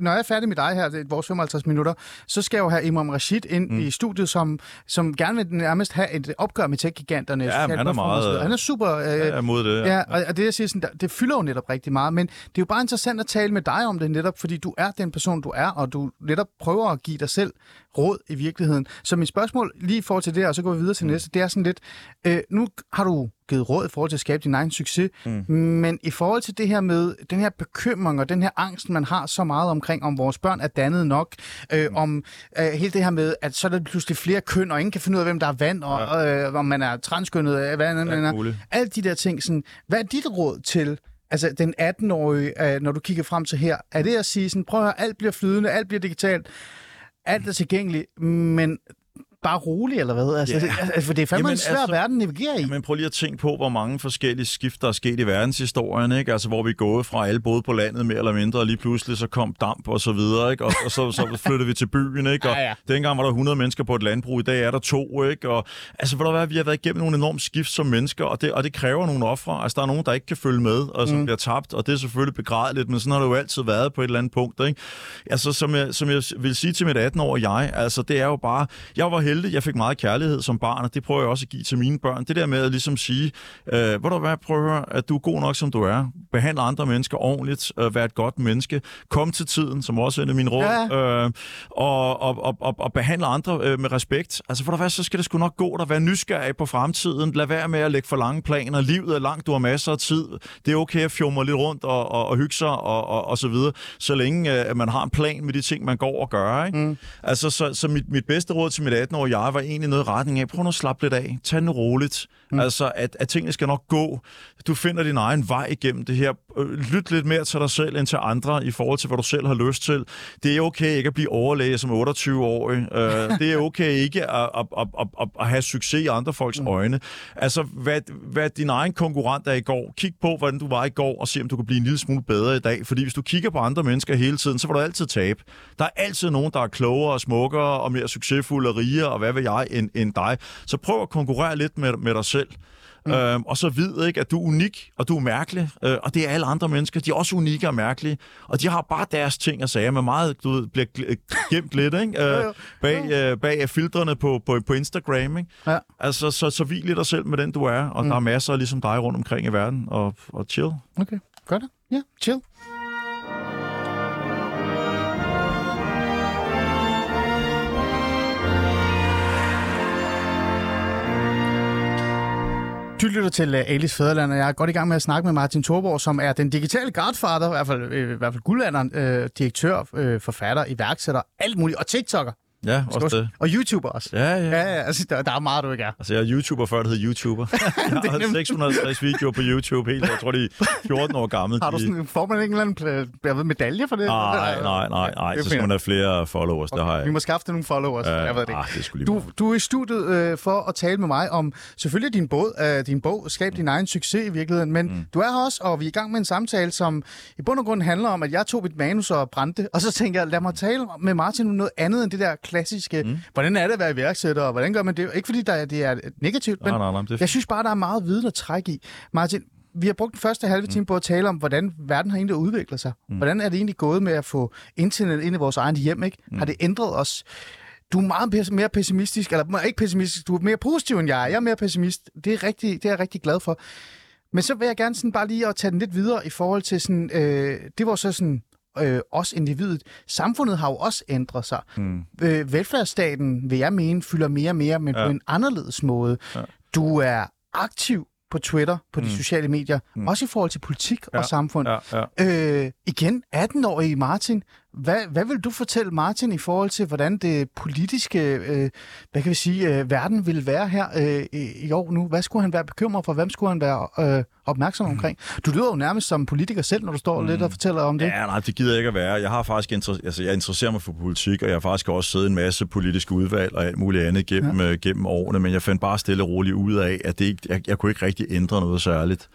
Når jeg er færdig med dig her, er vores 55 minutter, så skal jeg jo have Imam Rashid ind mm. i studiet, som, som gerne vil nærmest have et opgør med tech-giganterne. Ja, han er meget, Han er super... Øh, er imod det. Ja, og, og det jeg siger, sådan, det fylder jo netop rigtig meget, men det er jo bare interessant at tale med dig om det netop, fordi du er den person, du er, og du netop prøver at give dig selv råd i virkeligheden. Så mit spørgsmål lige i forhold til det og så går vi videre til næste, det er sådan lidt, øh, nu har du givet råd i forhold til at skabe din egen succes, mm. men i forhold til det her med den her bekymring og den her angst, man har så meget omkring, om vores børn er dannet nok, øh, mm. om øh, hele det her med, at så er der pludselig flere køn, og ingen kan finde ud af, hvem der er vand, og ja. øh, om man er transkønnet, øh, hvad andet er. muligt. Alle de der ting, sådan, hvad er dit råd til Altså den 18-årige, øh, når du kigger frem til her, er det at sige sådan, prøv at høre, alt bliver flydende, alt bliver digitalt, alt er tilgængeligt, men bare rolig, eller hvad? Altså, Ja. det, altså, for det er fandme Jamen, en svær altså- verden at navigere i. Men prøv lige at tænke på, hvor mange forskellige skift, der er sket i verdenshistorien, ikke? Altså, hvor vi er gået fra alle boede på landet mere eller mindre, og lige pludselig så kom damp og så videre, ikke? Og, og så, så flyttede vi til byen, ikke? Og Ja, ja. dengang var der 100 mennesker på et landbrug, i dag er der to, ikke? Og altså, ved du hvad, vi har været igennem nogle enorme skift som mennesker, og det, og det kræver nogle ofre. Altså, der er nogen, der ikke kan følge med, og som mm. bliver tabt, og det er selvfølgelig begrædeligt, men sådan har det jo altid været på et eller andet punkt, ikke? Altså, som jeg, som jeg vil sige til mit 18-årige jeg, altså, det er jo bare, jeg var heldig, jeg fik meget kærlighed som barn, og det prøver jeg også at give til mine børn. Det der med at ligesom sige, øh, ved du hvad, prøv at høre, at du er god nok, som du er. Behandle andre mennesker ordentligt, øh, vær et godt menneske. Kom til tiden, som også er en af mine råd, Ja. øh, og, og, og, og, og behandle andre øh, med respekt. Altså, ved du hvad, så skal det sgu nok gå der. Vær nysgerrig på fremtiden. Lad være med at lægge for lange planer. Livet er langt, du har masser af tid. Det er okay at fjumre lidt rundt og, og, og hygge sig og, og, og så videre, så længe øh, man har en plan med de ting, man går og gør. Ikke? Mm. Altså, så, så mit, mit bedste råd til mit 18-årige jeg var egentlig noget i retning af, prøv nu at slappe lidt af. Tag det nu roligt. Mm. Altså, at, at tingene skal nok gå. Du finder din egen vej igennem det her. Øh, Lyt lidt mere til dig selv end til andre i forhold til, hvad du selv har lyst til. Det er okay ikke at blive overlæge som 28-årig. Øh, [laughs] det er okay ikke at, at, at, at, at, at have succes i andre folks mm. øjne. Altså, hvad, hvad din egen konkurrent er i går. Kig på, hvordan du var i går, og se, om du kan blive en lille smule bedre i dag. Fordi hvis du kigger på andre mennesker hele tiden, så får du altid tabe. Der er altid nogen, der er klogere og smukkere og mere succesfulde og rigere, og hvad ved jeg, end, end dig. Så prøv at konkurrere lidt med, med dig selv. Mm. Øhm, og så vid ikke, at du er unik, og du er mærkelig, øh, og det er alle andre mennesker. De er også unikke og mærkelige, og de har bare deres ting at sige, men meget du ved, bliver gemt lidt ikke? [laughs] Øh, jo. bag, øh, bag filtrene på, på, på Instagram. Ikke? Ja. Altså, så, så hvil i dig selv med den, du er, og mm. der er masser ligesom dig rundt omkring i verden, og, og chill. Okay, gør det. Ja, chill. Du lytter til øh, Alice Fæderland, og jeg er godt i gang med at snakke med Martin Thorborg, som er den digitale godfather, i hvert fald, øh, i hvert fald guldalderen, øh, direktør, øh, forfatter, iværksætter, alt muligt, og TikToker. Ja, også det. Og YouTuber også. Ja, ja. Ja, ja altså, der, der er meget, du ikke er. Altså, jeg er YouTuber, før [laughs] det hed YouTuber. jeg har 650 videoer på YouTube helt. Jeg tror, de er 14 år gamle. Har du de... sådan, får man en eller anden pla- jeg ved, medalje for det? Nej, nej, nej, nej. Det Så skal man have flere followers. Okay. Det har jeg Vi må skaffe dig nogle followers. Ja, jeg ved det ah, det Du, du er i studiet øh, for at tale med mig om selvfølgelig din, båd, øh, din bog, Skab din egen succes i virkeligheden, men mm. du er her også, og vi er i gang med en samtale, som i bund og grund handler om, at jeg tog mit manus og brændte, og så tænker jeg, lad mig tale med Martin om noget andet end det der klassiske, mm. hvordan er det at være iværksætter, og hvordan gør man det? Ikke fordi der, er- det er negativt, men Nej, nej, nej, det jeg synes bare, der er meget viden at trække i. Martin, vi har brugt den første halve time på at tale om, hvordan verden har egentlig udviklet sig. Mm. Hvordan er det egentlig gået med at få internet ind i vores egen hjem? Ikke? Mm. Har det ændret os? Du er meget mere pessimistisk, eller ikke pessimistisk, du er mere positiv end jeg er. Jeg er mere pessimist. Det er, rigtig, det er jeg rigtig glad for. Men så vil jeg gerne sådan bare lige at tage den lidt videre i forhold til sådan, øh, det var så sådan, øh, os individet. Samfundet har jo også ændret sig. Mm. Øh, velfærdsstaten, vil jeg mene, fylder mere og mere, men ja. på en anderledes måde. Ja. Du er aktiv på Twitter, på de sociale medier, mm. også i forhold til politik ja. og samfund. Ja, ja. Øh, igen, 18-årige Martin. Hvad, hvad vil du fortælle Martin i forhold til, hvordan det politiske, øh, hvad kan vi sige, øh, verden vil være her øh, i, i år nu? Hvad skulle han være bekymret for? Hvem skulle han være øh, opmærksom omkring? Du lyder jo nærmest som politiker selv, når du står mm. lidt og fortæller om det. Ja, nej, det gider jeg ikke at være. Jeg har faktisk inter- altså, jeg interesserer mig for politik, og jeg har faktisk også siddet en masse politiske udvalg og alt muligt andet gennem, ja. øh, gennem årene, men jeg fandt bare stille og roligt ud af, at det ikke, jeg, jeg kunne ikke rigtig ændre noget særligt.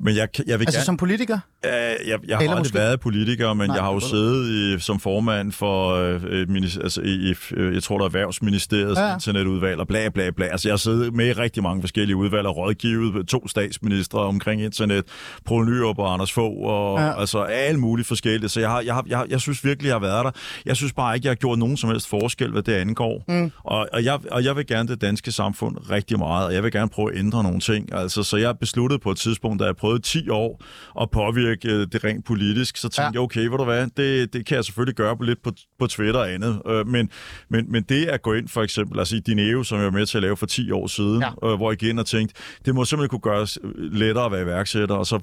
Men jeg, jeg vil Altså gerne... som politiker? Øh, jeg, jeg har Eller aldrig måske- været politiker, men Nej, jeg har jo siddet i, som formand for øh, et minis- altså, i, øh, jeg tror, der er Erhvervsministeriets Ja. internetudvalg og bla bla bla. Altså, jeg har siddet med i rigtig mange forskellige udvalg og rådgivet to statsministre omkring internet, Poul Nyrup og Anders Fogh, og Ja. altså alle mulige forskellige. Så jeg, har, jeg, har, jeg, jeg synes virkelig, jeg har været der. Jeg synes bare ikke, jeg har gjort nogen som helst forskel, hvad det angår. Mm. Og, og, jeg, og jeg vil gerne det danske samfund rigtig meget, og jeg vil gerne prøve at ændre nogle ting. Altså, så jeg besluttede på et tidspunkt, da jeg prøvede 10 år at påvirke øh, det rent politisk, så tænkte Ja. jeg, okay, ved du hvad, det, det kan jeg selvfølgelig gøre på lidt på, på Twitter og andet. Øh, men, men, men det at gå ind for eksempel, altså i Dineo, som jeg var med til at lave for 10 år siden, Ja. øh, hvor jeg gik ind og tænkte, det må simpelthen kunne gøres lettere at være iværksætter, og så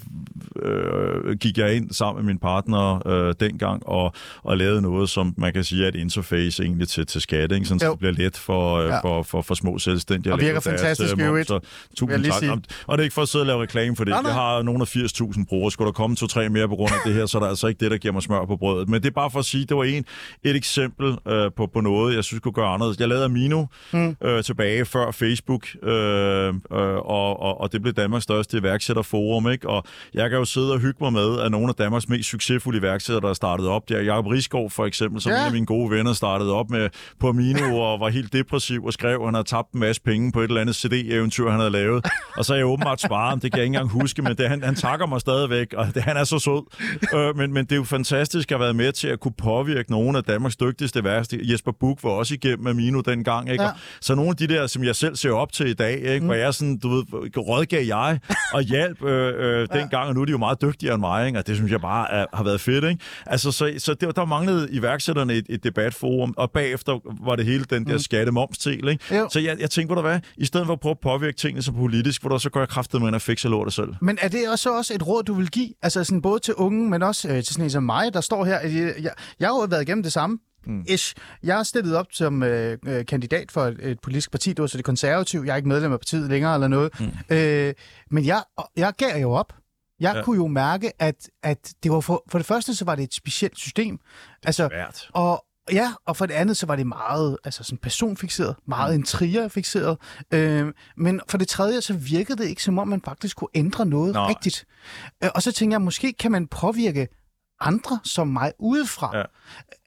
øh, gik jeg ind sammen med min partner øh, dengang og, og lavede noget, som man kan sige er et interface egentlig til, til skat, ikke? Sådan, så det bliver let for, øh, Ja. for, for, for små selvstændige. Og virker deres, fantastisk øh, momser. vil jeg Tusind tak. sige. Og det er ikke for at sidde og lave reklame for det. Nej, nej. Jeg har nogen af 80.000 brugere. Skulle der komme to-tre mere på grund af det her, så er der altså ikke det, der giver mig smør på brødet. Men det er bare for at sige, det var en, et eksempel øh, på, på noget, jeg synes kunne gøre anderledes. Jeg lavede Amino mm. øh, tilbage før Facebook, øh, øh, og, og, og det blev Danmarks største iværksætterforum. Ikke? Og jeg kan jo sidde og hygge mig med, at nogle af Danmarks mest succesfulde iværksættere, der er startet op der. Jacob Risgaard for eksempel, som Ja. en af mine gode venner startede op med på Amino og var helt depressiv og skrev, at han havde tabt en masse penge på et eller andet CD-eventyr, han havde lavet. Og så er jeg åbenbart sparet ham, det kan jeg ikke engang huske, men det, han, han takker mig stadigvæk, og det, han er så sød. Øh, men, men det er jo fantastisk at have været med til at kunne påvirke nogle af Danmarks dygtigste værste. Jesper Buch var også igennem Amino dengang. Ikke? Ja. Ja. Så nogle af de der, som jeg selv ser op til i dag, ikke? Mm. hvor jeg sådan, du ved, rådgav jeg og hjælp øh, øh, [laughs] dengang, og nu er de jo meget dygtigere end mig, ikke? og det synes jeg bare er, har været fedt. Ikke? Altså, så, så det, der manglede iværksætterne et, et debatforum, og bagefter var det hele den der mm. skattemomstil. Ikke? Jo. Så jeg, jeg tænkte, hvor der hvad, i stedet for at prøve at påvirke tingene så politisk, hvor der så går jeg kraftet med at fikse lortet selv. Men er det også, også et råd, du vil give? Altså sådan både til unge, men også øh, til sådan en som mig, der står her. Jeg, jeg, jeg har jo været igennem det samme. Mm. Ish. Jeg har stillet op som øh, øh, kandidat for et, et politisk parti, det var så det konservative. Jeg er ikke medlem af partiet længere eller noget. Mm. Øh, men jeg, jeg gav jo op. Jeg ja. Kunne jo mærke, at, at det var for, for det første, så var det et specielt system. Altså, Svært. og ja, og for det andet, så var det meget altså sådan personfixeret, meget intrigerfixeret. Øh, men for det tredje, så virkede det ikke, som om man faktisk kunne ændre noget Nej. rigtigt. Øh, og så tænker jeg, måske kan man påvirke andre som mig udefra. Ja.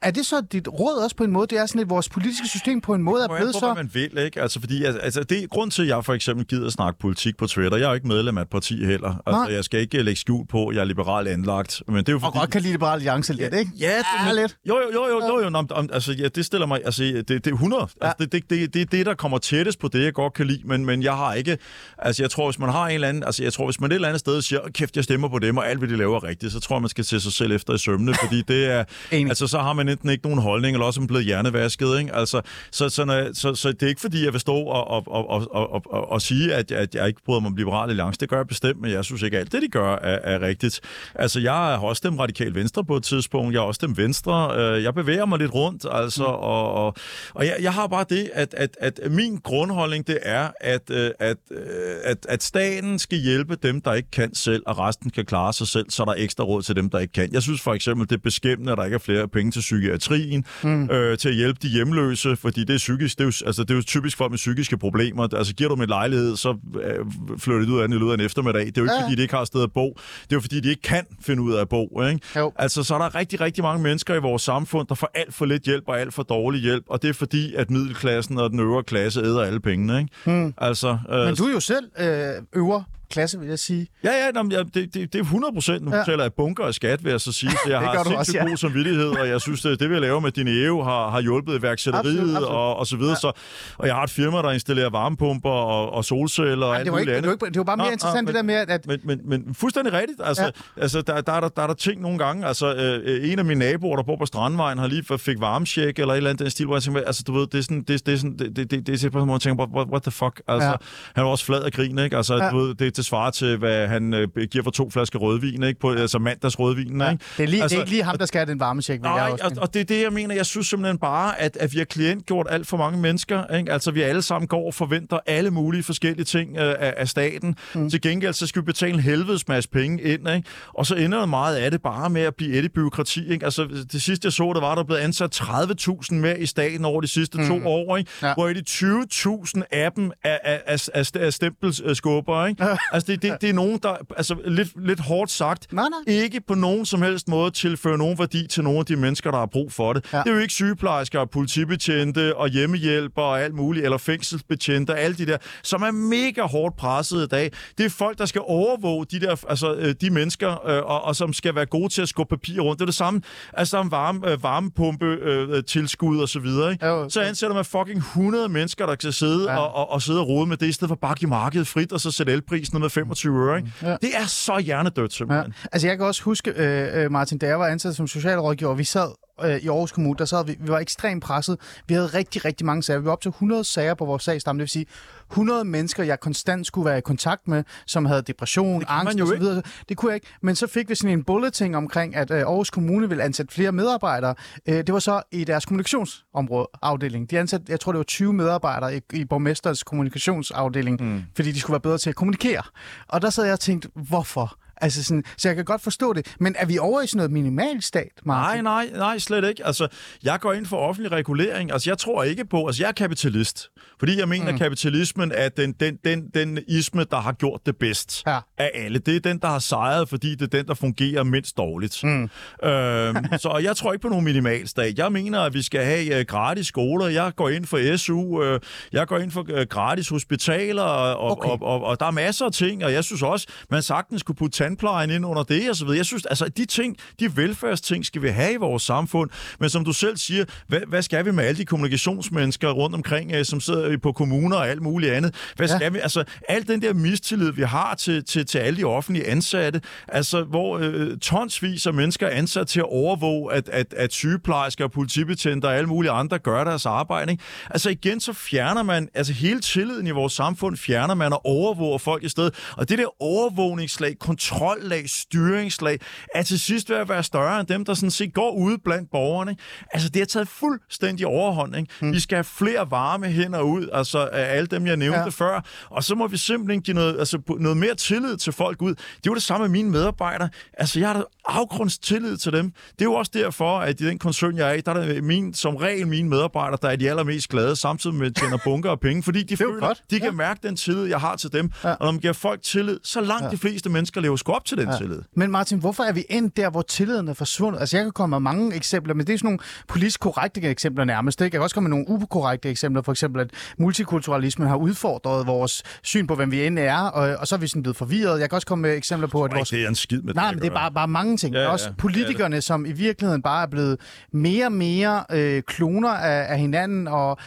Er det så dit råd også på en måde? Det er sådan, at vores politiske system på en måde er blevet på, så... hvad man vil, ikke? Altså, fordi, altså, altså, det er grund til, at jeg for eksempel gider at snakke politik på Twitter. Jeg er jo ikke medlem af et parti heller. Altså, Nej. jeg skal ikke lægge skjul på, at jeg er liberalt anlagt. Men det er jo Og fordi... godt kan lide Liberale Alliance lidt, ikke? Ja, det, Ja, lidt. Jo, jo, jo, jo, jo, jo om, om, altså, ja, det stiller mig, altså, det, det er 100. Ja. Altså, det, det, det, det er det, der kommer tættest på det, jeg godt kan lide, men, men jeg har ikke, altså, jeg tror, hvis man har en eller anden, altså, jeg tror, hvis man et eller andet sted siger, kæft, jeg stemmer på dem, og alt, hvad de laver er rigtigt, så tror jeg, man skal se sig selv efter i sømne, fordi det er, [laughs] altså, så har man enten ikke nogen holdning, eller også er blevet hjernevasket. Ikke? Altså, så, så, når, så, så det er ikke fordi, jeg vil stå og, og, og, og, og, og, og sige, at, at jeg ikke bryder mig om liberale alliance. Det gør jeg bestemt, men jeg synes ikke, at alt det, de gør, er, er rigtigt. Altså, jeg har også stemt radikal venstre på et tidspunkt. Jeg har også stemt venstre. Øh, jeg bevæger mig lidt rundt, altså, mm. og, og, og jeg, jeg har bare det, at, at, at min grundholdning, det er, at, øh, at, øh, at, at staten skal hjælpe dem, der ikke kan selv, og resten kan klare sig selv, så der er ekstra råd til dem, der ikke kan. Jeg synes for eksempel, det er beskæmmende, at der ikke er flere penge til psykiatrien, mm. øh, til at hjælpe de hjemløse, fordi det er psykisk, det er jo, altså, det er jo typisk folk med psykiske problemer. Altså, giver du dem en lejlighed, så øh, flytter de ud af den i løbet af en eftermiddag. Det er jo ikke, ja. fordi de ikke har et sted at bo. Det er jo, fordi de ikke kan finde ud af at bo. Ikke? Jo. Altså, så er der rigtig, rigtig mange mennesker i vores samfund, der får alt for lidt hjælp og alt for dårlig hjælp, og det er fordi, at middelklassen og den øvre klasse æder alle pengene. Ikke? Mm. Altså, øh, Men du er jo selv øh, øvre klasse, vil jeg sige. Ja, ja, nå, det, det, det er 100 procent. Nu ja. taler jeg bunker af skat, vil jeg så sige. Så jeg [laughs] har sindssygt også, ja. god samvittighed, og jeg synes, det, det vi laver med din EU har, har hjulpet iværksætteriet og, og så videre. Ja. Så, og jeg har et firma, der installerer varmepumper og, og solceller og alt det var muligt ikke, andet. Det var, det var bare mere nå, interessant, nå, det der med, at... Men, men, men fuldstændig rigtigt. Altså, ja. altså der, der, er der, der er der ting nogle gange. Altså, øh, en af mine naboer, der bor på Strandvejen, har lige fik varmesjek eller et eller andet den stil, hvor jeg tænker, altså, du ved, det er sådan, det, det er sådan, det, det, det, det er på en måde, tænker, what, what the fuck? Altså, ja. han var også flad af grin, ikke? Altså, ja. du ved, det, det svarer til, hvad han øh, giver for to flasker rødvin, ikke? På, altså mandags rødvin, ja. ikke? Det er, lige, altså, det er ikke lige ham, der skal have den varmesjek, nej, jeg også. Og, og det er det, jeg mener. Jeg synes simpelthen bare, at, at vi har klientgjort alt for mange mennesker. Ikke? Altså, vi alle sammen går og forventer alle mulige forskellige ting øh, af, af staten. Mm. Til gengæld, så skal vi betale en helvedes masse penge ind, ikke? Og så ender det meget af det bare med at blive et i byråkrati, ikke? Altså, det sidste, jeg så, der var, der blev ansat 30.000 mere i staten over de sidste mm. to år, ikke? Ja. Hvor i de 20.000 af dem er, er, er, er stempelskubber, ikke? [laughs] Altså, det, det, det er nogen, der, altså lidt, lidt hårdt sagt, nej, nej. ikke på nogen som helst måde tilfører nogen værdi til nogle af de mennesker, der har brug for det. Ja. Det er jo ikke sygeplejersker, politibetjente og hjemmehjælper og alt muligt, eller fængselsbetjente og alle de der, som er mega hårdt presset i dag. Det er folk, der skal overvåge de der, altså øh, de mennesker, øh, og, og som skal være gode til at skubbe papir rundt. Det er det samme, altså om varme, øh, varmepumpe, øh, tilskud og så videre. Ikke? Jo, så ansætter man fucking 100 mennesker, der kan sidde ja. og, og, og sidde og rode med det, i stedet for bare at give markedet frit, og så sætte elprisen med 25 øre. Ikke? Ja. Det er så hjernedødt, simpelthen. Ja. Altså, jeg kan også huske, øh, øh, Martin, da jeg var ansat som socialrådgiver, vi sad øh, i Aarhus Kommune, der sad vi, vi var ekstremt presset. Vi havde rigtig, rigtig mange sager. Vi var op til 100 sager på vores sagstamme, det vil sige 100 mennesker, jeg konstant skulle være i kontakt med, som havde depression, angst og så videre. Det kunne jeg ikke. Men så fik vi sådan en bulleting omkring, at øh, Aarhus Kommune ville ansætte flere medarbejdere. Øh, det var så i deres kommunikationsområde afdeling. De ansatte, jeg tror, det var 20 medarbejdere i, i borgmesters kommunikationsafdeling, mm. fordi de skulle være bedre til at kommunikere. Og der sad jeg og tænkte, hvorfor? Altså sådan, så jeg kan godt forstå det. Men er vi over i sådan noget minimalstat, Martin? Nej, nej, nej, slet ikke. Altså, jeg går ind for offentlig regulering. Altså, jeg tror ikke på... Altså, jeg er kapitalist. Fordi jeg mener, mm. at kapitalismen er den, den, den, den isme, der har gjort det bedst ja. Af alle. Det er den, der har sejret, fordi det er den, der fungerer mindst dårligt. Mm. Øhm, [laughs] så jeg tror ikke på nogen minimalstat. Jeg mener, at vi skal have uh, gratis skoler. Jeg går ind for SU. Øh, jeg går ind for uh, gratis hospitaler. Og, okay. og, og, og, og der er masser af ting, og jeg synes også, man sagtens kunne putte tandplejen ind under det og så videre. Jeg synes, altså de ting, de velfærdsting skal vi have i vores samfund, men som du selv siger, hvad, hvad skal vi med alle de kommunikationsmennesker rundt omkring, øh, som sidder på kommuner og alt muligt andet? Hvad skal ja. vi, altså al den der mistillid, vi har til, til, til alle de offentlige ansatte, altså hvor øh, tonsvis af mennesker er ansat til at overvåge, at, at, at sygeplejersker og politibetjenter og alle mulige andre gør deres arbejde. Ikke? Altså igen, så fjerner man, altså hele tilliden i vores samfund fjerner man og overvåger folk i stedet. Og det der overvågningslag, kontrol kontrollag, styringslag, er til sidst ved at være større end dem, der sådan set går ude blandt borgerne. Altså, det har taget fuldstændig overhånd. Ikke? Mm. Vi skal have flere varme hænder ud, altså af alle dem, jeg nævnte ja. før. Og så må vi simpelthen give noget, altså, noget mere tillid til folk ud. Det var det samme med mine medarbejdere. Altså, jeg har da afgrunds tillid til dem. Det er jo også derfor, at i den koncern, jeg er i, der er min, som regel mine medarbejdere, der er de allermest glade, samtidig med at tjener bunker af penge, fordi de [laughs] føler, godt. de kan ja. mærke den tillid, jeg har til dem. Ja. Og når man giver folk tillid, så langt ja. de fleste mennesker lever sgu op til den ja. tillid. Men Martin, hvorfor er vi endt der, hvor tilliden er forsvundet? Altså, jeg kan komme med mange eksempler, men det er sådan nogle politisk korrekte eksempler nærmest. Ikke? Jeg kan også komme med nogle ukorrekte eksempler. For eksempel, at multikulturalismen har udfordret vores syn på, hvem vi end er, og, og så er vi sådan blevet forvirret. Jeg kan også komme med eksempler på, at vores... Det er en skid med Nej, det men det er bare, bare mange mange ting. Ja, ja, Også ja. politikerne, som i virkeligheden bare er blevet mere og mere øh, kloner af, af hinanden, og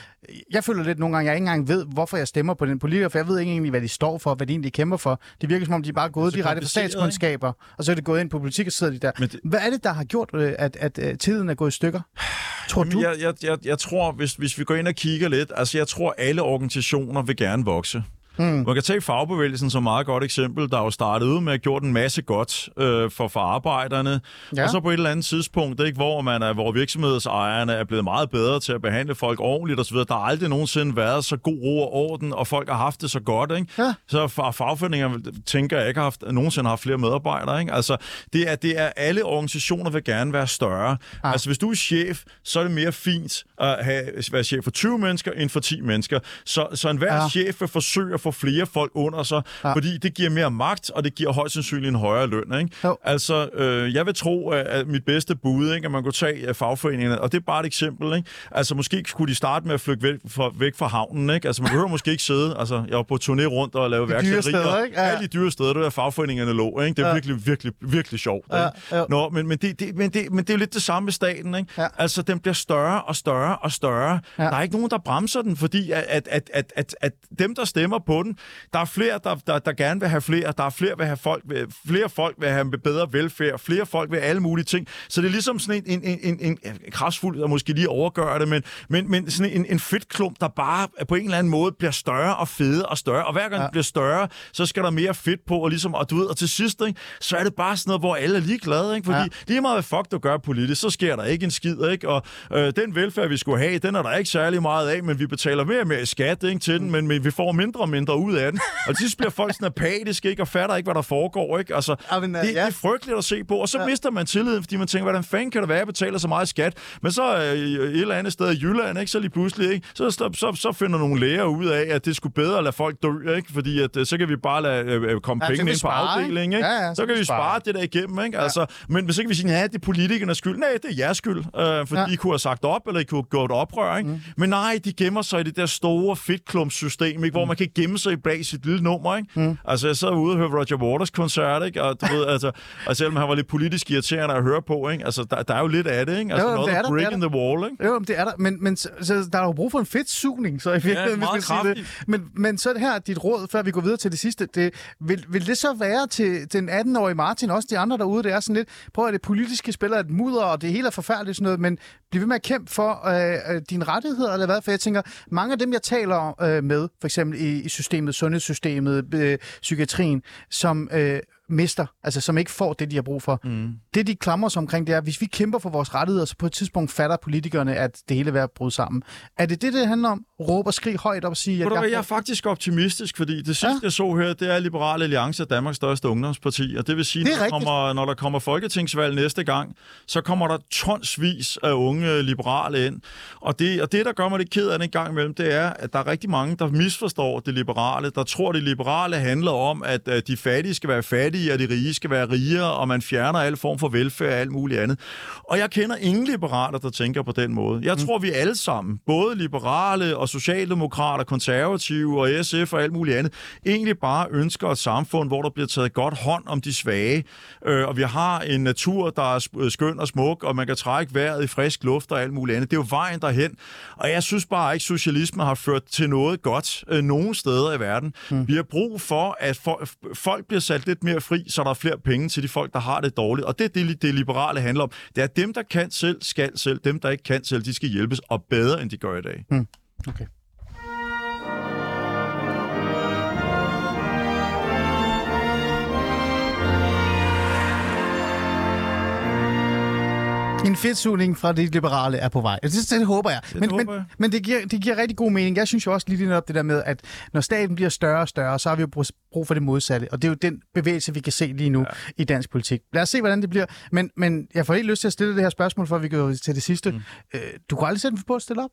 jeg føler lidt nogle gange, jeg ikke engang ved, hvorfor jeg stemmer på den politiker, for jeg ved ikke egentlig, hvad de står for, hvad de egentlig kæmper for. Det virker som om, de er bare gået så direkte fra kompliceret, ikke? statskundskaber, og så er det gået ind på politik, og sidder de der. Men det- Hvad er det, der har gjort, øh, at, at, at tiden er gået i stykker? Tror du? Jamen, jeg, jeg, jeg, jeg tror, hvis, hvis vi går ind og kigger lidt, altså jeg tror, alle organisationer vil gerne vokse. Mm. Man kan tage fagbevægelsen som meget godt eksempel, der er jo startet ud med at gjort en masse godt øh, for, for arbejderne. Ja. Og så på et eller andet tidspunkt, ikke, hvor, man er, hvor virksomhedsejerne er blevet meget bedre til at behandle folk ordentligt osv. Der har aldrig nogensinde været så god ro og orden, og folk har haft det så godt. Ikke? Ja. Så fagforeninger tænker jeg ikke har haft, nogensinde har haft flere medarbejdere. Ikke? Altså, det er, det er, alle organisationer vil gerne være større. Ah. Altså, hvis du er chef, så er det mere fint at have, være chef for 20 mennesker end for 10 mennesker. Så, så enhver ja. chef vil forsøge at få flere folk under sig, Ja. fordi det giver mere magt, og det giver højst sandsynligt en højere løn. Ikke? Jo. Altså, øh, jeg vil tro, at, mit bedste bud, ikke, at man kunne tage øh, fagforeningerne, og det er bare et eksempel. Ikke? Altså, måske skulle de starte med at flygte væk fra, væk fra havnen. Ikke? Altså, man behøver måske ikke sidde. Altså, jeg var på turné rundt og lave værksætterier. Ja. Alle de dyre steder, der fagforeningerne lå. Ikke? Det er Ja. virkelig, virkelig, virkelig sjovt. Ja, ja. Nå, men, men, det, det, men, det, men det er jo lidt det samme med staten. Ikke? Ja. Altså, den bliver større og større og større. Ja. Der er ikke nogen, der bremser den, fordi at, at, at, at, at dem, der stemmer på den, der er flere, der, der, der gerne vil have flere. Der er flere, vil have folk, flere folk vil have bedre velfærd. Flere folk vil alle mulige ting. Så det er ligesom sådan en, en, en, en, en kraftfuld, der måske lige overgør det, men, men, men sådan en, en fedtklump, der bare på en eller anden måde bliver større og fede og større. Og hver gang Ja. det bliver større, så skal der mere fedt på, og, ligesom, og, du ved, og til sidst, ikke, så er det bare sådan noget, hvor alle er ligeglade. Ikke? Fordi Ja. ja. lige meget, hvad fuck du gør politisk, så sker der ikke en skid. Ikke? Og øh, den velfærd, vi skulle have, den er der ikke særlig meget af, men vi betaler mere og mere i skat ikke, til den, men, men vi får mindre og mindre ud af den. Og til sidst bliver folk sådan apatiske, ikke, og fatter ikke, hvad der foregår. Ikke? Altså, Ja, men, øh, det, ja. det er frygteligt at se på, og så Ja. mister man tilliden, fordi man tænker, hvordan fanden kan det være, at jeg betaler så meget skat? Men så øh, i et eller andet sted i Jylland, ikke, så lige pludselig, ikke, så, så, så, så finder nogle læger ud af, at det skulle bedre at lade folk dø, ikke? fordi at, øh, så kan vi bare lade øh, øh, komme Ja, så ja, kan penge vi ind på afdelingen. Ikke? Ja, ja, så kan vi spare det der igennem. Ikke? Altså, men hvis ikke vi siger, ja, det er politikernes skyld. Nej, det er jeres skyld, øh, fordi Ja. I kunne have sagt op, eller I kunne have gjort oprør. Ikke? Mm. Men nej, de gemmer sig i det der store fedtklumpsystem, ikke? hvor man kan gemme sig bag sit lille nummer. Ikke? Mm. Altså, jeg sad ude og hørte Roger Waters koncert, ikke? og du ved, altså, og selvom han var lidt politisk irriterende at høre på, ikke? Altså, der, der er jo lidt af det, ikke? Altså, Jo, noget er er der, break det er in the wall, ikke? Jo, men det er der. Men, men så, så der er jo brug for en fedt sugning, så i virkeligheden, meget hvis man det. Men, men så er det her dit råd, før vi går videre til det sidste. Det, vil, vil det så være til, til den 18-årige Martin, også de andre derude, det er sådan lidt, prøv at det politiske spiller et mudder, og det hele er forfærdeligt sådan noget, men bliv ved med at kæmpe for øh, øh, dine rettigheder, eller hvad? For jeg tænker, mange af dem, jeg taler øh, med, for eksempel i, i systemet, sundhedssystemet, øh, psykiatrien, som øh, mister, altså som ikke får det, de har brug for. Mm. Det, de klamrer sig omkring, det er, hvis vi kæmper for vores rettigheder, så på et tidspunkt fatter politikerne, at det hele er ved at bryde sammen. Er det det, det handler om? Råb og skrig højt op og sige, at hvad, jeg er faktisk optimistisk, fordi det sidste, Ja. jeg så her, det er Liberale Alliance, Danmarks største ungdomsparti, og det vil sige, Det når der, kommer, når der kommer folketingsvalg næste gang, så kommer der tonsvis af unge liberale ind. Og det, og det, der gør mig lidt ked af det en gang imellem, det er, at der er rigtig mange, der misforstår det liberale, der tror, det liberale handler om, at, at de fattige skal være fattige, og de rige skal være rigere, og man fjerner al form for velfærd og alt muligt andet. Og jeg kender ingen liberaler, der tænker på den måde. Jeg tror, vi alle sammen, både liberale og socialdemokrater, konservative og SF og alt muligt andet, egentlig bare ønsker et samfund, hvor der bliver taget godt hånd om de svage. Øh, og vi har en natur, der er sp- skøn og smuk, og man kan trække vejret i frisk luft og alt muligt andet. Det er jo vejen derhen. Og jeg synes bare ikke, at socialisme har ført til noget godt øh, nogen steder i verden. Mm. Vi har brug for, at for, folk bliver sat lidt mere fri, så der er flere penge til de folk, der har det dårligt. Og det er det, det liberale handler om. Det er dem, der kan selv, skal selv. Dem, der ikke kan selv, de skal hjælpes, og bedre, end de gør i dag. Mm. Okay. En fedtsugning fra det liberale er på vej. Det, det, det håber jeg. men, håber men, jeg. men det, giver, det giver rigtig god mening. Jeg synes jo også lige netop det der med, at når staten bliver større og større, så har vi jo brug- for det modsatte. Og det er jo den bevægelse, vi kan se lige nu ja. i dansk politik. Lad os se, hvordan det bliver. Men, men jeg får helt lyst til at stille det her spørgsmål, før vi går til det sidste. Mm. Øh, du kunne aldrig sætte den på at stille op?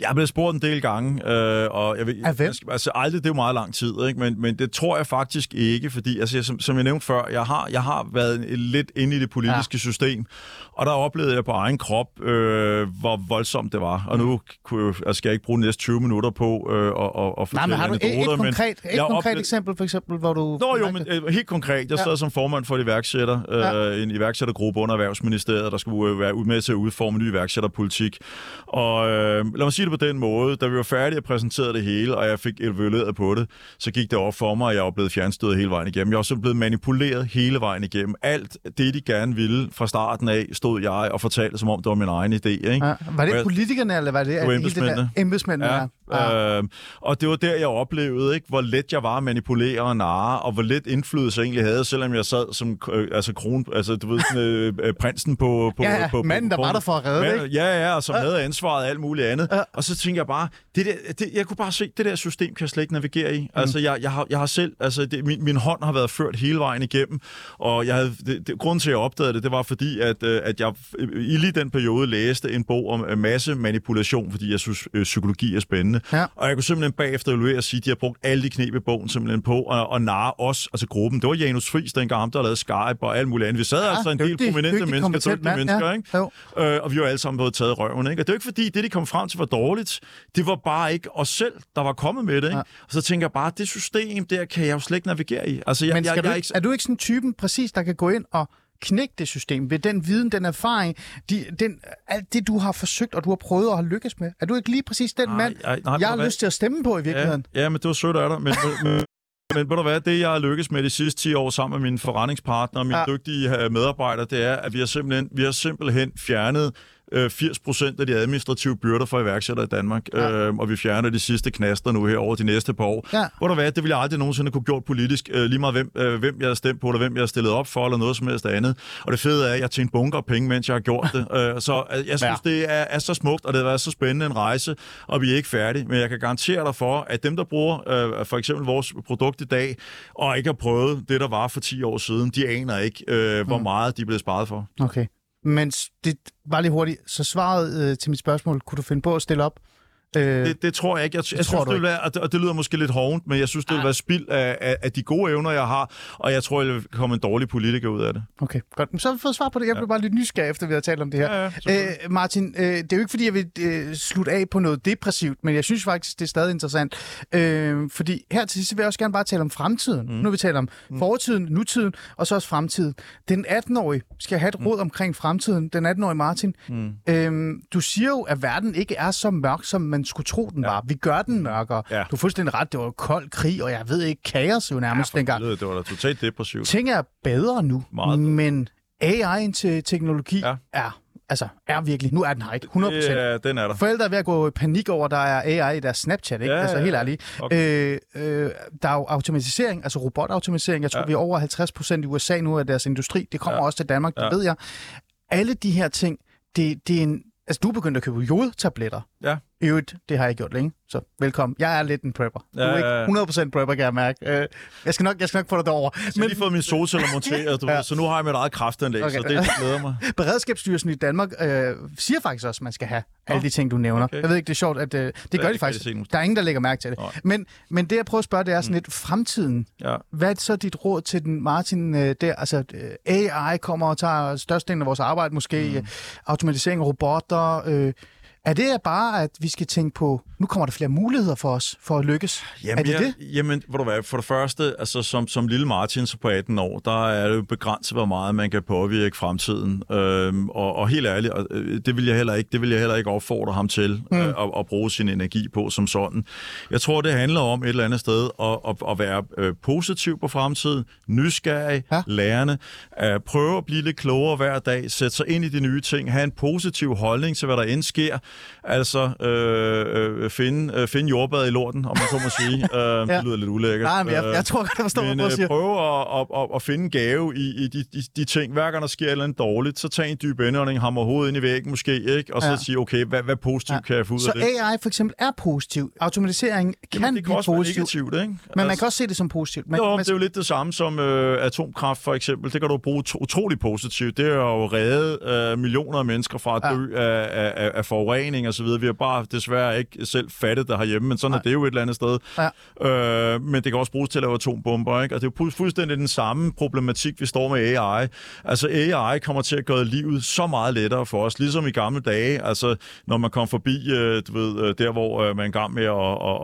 Jeg er blevet spurgt en del gange, øh, og jeg ved, jeg skal- altså aldrig, det er jo meget lang tid, ikke? Men, men det tror jeg faktisk ikke, fordi altså, jeg, som, som jeg nævnte før, jeg har, jeg har været lidt inde i det politiske ja. system, og der oplevede jeg på egen krop, øh, hvor voldsomt det var. Og nu kunne altså, skal jeg ikke bruge de næste 20 minutter på øh, at, at, at fortælle Nej, men har du et, et konkret, et konkret oplevede- eksempel for eksempel, hvor du... Nå jo, men øh, helt konkret, jeg sad ja. som formand for et iværksætter, øh, ja. en iværksættergruppe under Erhvervsministeriet, der skulle øh, være med til at udforme ny iværksætterpolitik. Og øh, lad mig sige det på den måde, da vi var færdige og præsenterede det hele, og jeg fik evalueret på det, så gik det op for mig, at jeg var blevet fjernstødet hele vejen igennem. Jeg var simpelthen blevet manipuleret hele vejen igennem. Alt det, de gerne ville fra starten af, stod jeg og fortalte, som om det var min egen idé. Ikke? Ja. Var det politikerne, eller var det, det var embedsmændene? Embedsmændene, ja. ja. Øh, og det var der, jeg oplevede, ikke, hvor let jeg var at manipulere og narre, og hvor lidt indflydelse jeg egentlig havde, selvom jeg sad som øh, altså, kron, altså, du ved, sådan, øh, øh, prinsen på... på, ja, ja, på, manden, på, der var der for at redde, ja, ikke? Ja, ja, og som ja. havde ansvaret og alt muligt andet. Ja. Og så tænkte jeg bare, det der, det, jeg kunne bare se, det der system kan jeg slet ikke navigere i. Mm. Altså, jeg, jeg, har, jeg har selv, altså, det, min, min hånd har været ført hele vejen igennem, og jeg havde, det, det, grunden til, at jeg opdagede det, det var fordi, at, øh, at jeg i lige den periode læste en bog om masse manipulation, fordi jeg synes, øh, psykologi er spændende. Ja. Og jeg kunne simpelthen bagefter evaluere og sige, at de har brugt alle de knep i bogen simpelthen på at, at narre os, altså gruppen. Det var Janus Friis, dengang ham, der lavede Skype og alt muligt andet. Vi sad ja, altså en del prominente dygtig, mennesker, dygtige mennesker, ja. ikke? Øh, og vi var alle sammen blevet taget røven. Ikke? Og det er ikke fordi, det de kom frem til var dårligt. Det var bare ikke os selv, der var kommet med det. Ikke? Ja. Og så tænker jeg bare, det system der kan jeg jo slet ikke navigere i. Altså, jeg, Men jeg, jeg, jeg, ikke... er du ikke sådan typen præcis, der kan gå ind og knække det system ved den viden, den erfaring, de, den, alt det, du har forsøgt, og du har prøvet at have lykkes med? Er du ikke lige præcis den nej, mand, nej, nej, jeg har lyst til at stemme på i virkeligheden? Ja, ja men det var sødt af dig. Men, men, men ved du hvad, det jeg har lykkes med de sidste 10 år sammen med mine forretningspartnere og mine ja. dygtige medarbejdere, det er, at vi har simpelthen, vi har simpelthen fjernet 80 procent af de administrative byrder for iværksættere i Danmark, ja. øh, og vi fjerner de sidste knaster nu her over de næste par år. Ja. Hvor der hvad, det ville jeg aldrig nogensinde kunne gjort politisk, øh, lige meget hvem, øh, hvem jeg har stemt på, eller hvem jeg har stillet op for, eller noget som helst andet. Og det fede er, at jeg tjent bunker penge, mens jeg har gjort det. [laughs] øh, så øh, jeg synes, ja. det er, er så smukt, og det har været så spændende en rejse, og vi er ikke færdige. Men jeg kan garantere dig for, at dem, der bruger øh, for eksempel vores produkt i dag, og ikke har prøvet det, der var for 10 år siden, de aner ikke, øh, hvor mm. meget de blevet sparet for. Okay. Men det var lige hurtigt. Så svaret øh, til mit spørgsmål, kunne du finde på at stille op? Øh, det, det tror jeg ikke. Jeg, jeg, jeg synes, det vil være, og det, og det lyder måske lidt hovent, men jeg synes, det vil være spild af, af, af de gode evner, jeg har, og jeg tror, jeg vil komme en dårlig politiker ud af det. Okay, godt. Men så har vi fået svar på det. Jeg blev ja. bare lidt nysgerrig, efter vi har talt om det her. Ja, ja, øh, Martin, øh, det er jo ikke, fordi jeg vil øh, slutte af på noget depressivt, men jeg synes faktisk, det er stadig interessant. Øh, fordi her til sidst vil jeg også gerne bare tale om fremtiden. Mm. Nu vi talt om mm. fortiden, nutiden, og så også fremtiden. Den 18-årige skal have et mm. råd mm. omkring fremtiden. Den 18-årige Martin. Mm. Øh, du siger jo, at verden ikke er så mørk, som man skulle tro, den ja. var. Vi gør den mørkere. Ja. Du har fuldstændig ret. Det var kold krig, og jeg ved ikke, kaos jo nærmest ja, dengang. Det var da totalt depressivt. Ting er bedre nu, Meget. men AI til teknologi ja. er altså, er virkelig, nu er den her ikke, 100%. Ja, den er der. Forældre er ved at gå i panik over, der er AI i deres Snapchat, ikke? Ja, altså, helt ærligt. Okay. Øh, øh, der er jo automatisering, altså robotautomatisering. Jeg tror, ja. vi er over 50% i USA nu af deres industri. Det kommer ja. også til Danmark, det ja. ved jeg. Alle de her ting, det, det er en... Altså, du er begyndt at købe jodtabletter. Ja. Øvrigt, det har jeg gjort længe, så velkommen. Jeg er lidt en prepper. Du er ikke 100% prepper, kan jeg mærke. Uh, jeg, skal nok, jeg skal nok få dig derover. Jeg har lige fået min solceller monteret, du ja. ved, så nu har jeg mit eget kraftanlæg, okay. så det glæder mig. [laughs] Beredskabsstyrelsen i Danmark øh, siger faktisk også, at man skal have alle de ting, du nævner. Okay. Jeg ved ikke, det er sjovt, at øh, det gør ja, de faktisk. Der er ingen, der lægger mærke til det. Men, men det, jeg prøver at spørge, det er sådan mm. lidt fremtiden. Ja. Hvad er så dit råd til den Martin øh, der? Altså, øh, AI kommer og tager størstedelen af vores arbejde, måske mm. automatisering af robotter, øh, er det bare, at vi skal tænke på, nu kommer der flere muligheder for os for at lykkes? Jamen, er det jeg, det? Jamen, hvor du hvad, for det første, altså som, som lille Martin så på 18 år, der er det jo begrænset, hvor meget man kan påvirke fremtiden. Øhm, og, og helt ærligt, øh, det vil jeg heller ikke, det vil jeg heller ikke opfordre ham til mm. øh, at, at, bruge sin energi på som sådan. Jeg tror, det handler om et eller andet sted at, at, at være øh, positiv på fremtiden, nysgerrig, ja. lærende, at prøve at blive lidt klogere hver dag, sætte sig ind i de nye ting, have en positiv holdning til, hvad der end sker, Altså, øh, øh, finde, øh, finde jordbad i lorten, om man så må sige. [laughs] Øh, ja. Det lyder lidt ulækkert. Nej, men jeg, jeg tror, jeg forstår, men, hvad du siger. prøve at, at, at, at finde en gave i, i de, de, de ting. Hver gang der sker et eller andet dårligt, så tag en dyb indånding, hammer hovedet ind i væggen måske, ikke? og så ja. sige, okay, hvad, hvad positivt ja. kan jeg få ud så af det? Så AI for eksempel er positiv. Automatisering kan Jamen, det kan også positiv. negativt, ikke? Men altså, man kan også se det som positivt. Man, jo, man, det er jo lidt det samme som øh, atomkraft for eksempel. Det kan du bruge utrolig positivt. Det er jo reddet øh, millioner af mennesker fra at dø ja. af, af, af forurening træning og så videre. Vi har bare desværre ikke selv fattet det herhjemme, men sådan Nej. er det jo et eller andet sted. Ja. Øh, men det kan også bruges til at lave atombomber, ikke? Og det er jo fuldstændig den samme problematik, vi står med AI. Altså AI kommer til at gøre livet så meget lettere for os, ligesom i gamle dage. Altså når man kom forbi, øh, du ved, øh, der hvor øh, man er gang med at,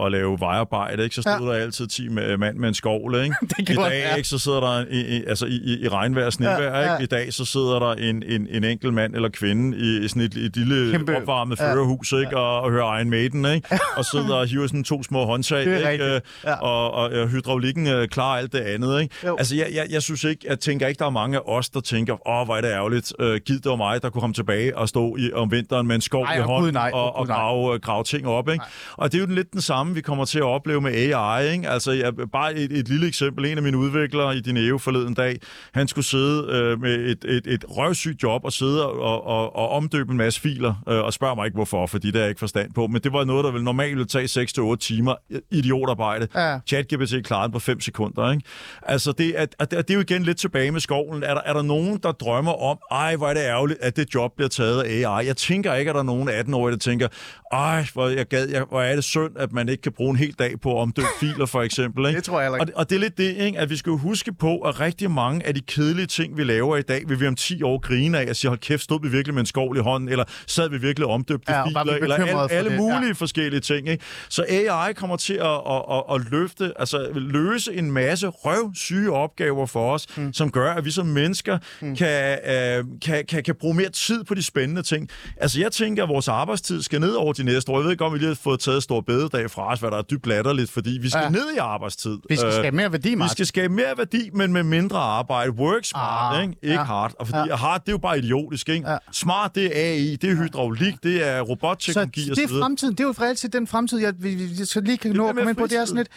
at, at lave vejarbejde, ikke? så stod ja. der altid 10 mand med en skovle. Ikke? [laughs] det I dag ja. ikke, så sidder der i, i, altså i, i regnvejr og snevejr. Ja, ja. Ikke? I dag så sidder der en, en, en enkelt mand eller kvinde i, i sådan et, et lille Kæmpe. opvarmet førerhus ikke? Og, og hører Iron Maiden. Ikke? og sidder og hiver sådan to små håndtag. Ikke? Ja. Og, og, og hydraulikken øh, klarer alt det andet. Ikke? Altså jeg, jeg, jeg synes ikke, jeg tænker ikke, der er mange af os, der tænker, åh, hvor er det ærgerligt. Øh, giv det var mig, der kunne komme tilbage og stå i, om vinteren med en skov i hånden og, og grave, grave ting op. Ikke? Og det er jo lidt den samme, vi kommer til at opleve med AI. Ikke? Altså, jeg, bare et, et lille eksempel. En af mine udviklere i Dineo forleden dag, han skulle sidde øh, med et, et, et røvsygt job og sidde og, og, og omdøbe en masse filer, øh, og spørge mig ikke hvorfor, fordi det er jeg ikke forstand på. Men det var noget, der vil normalt ville tage 6-8 timer idiotarbejde. Ja. ChatGPT klarede på 5 sekunder. Ikke? Altså, det er, det er jo igen lidt tilbage med skoven. Er der, er der nogen, der drømmer om, ej, hvor er det ærgerligt, at det job bliver taget af AI? Jeg tænker ikke, at der er nogen 18-årige, der tænker, ej, hvor, jeg gad, jeg, hvor er det synd, at man ikke kan bruge en hel dag på at omdøbe [laughs] filer, for eksempel. Ikke? Det tror jeg ikke. Og, og det er lidt det, ikke? at vi skal huske på, at rigtig mange af de kedelige ting, vi laver i dag, vil vi om 10 år grine af og sige, hold kæft, stod vi virkelig med en skovl i hånden, eller sad vi virkelig omdøbte ja, eller alle, alle mulige ja. forskellige ting. Ikke? Så AI kommer til at, at, at, at løfte, altså løse en masse røvsyge opgaver for os, mm. som gør, at vi som mennesker mm. kan, øh, kan, kan, kan bruge mere tid på de spændende ting. Altså jeg tænker, at vores arbejdstid skal ned over de næste år. Jeg ved ikke, om vi lige har fået taget stor bededag fra os, hvad der er dybt latterligt, fordi vi skal ja. ned i arbejdstid. Vi skal øh, skabe mere værdi, Martin. Vi skal skabe mere værdi, men med mindre arbejde. Work smart, ah, ikke? Ikke ja. hard. Og fordi ja. hard, det er jo bare idiotisk, ikke? Ja. Smart, det er AI, det er hydraulik, det er robotteknologi så det er fremtiden. Det er jo for altid den fremtid, jeg, vi skal lige kan nå at komme ind på. Det er sådan lidt,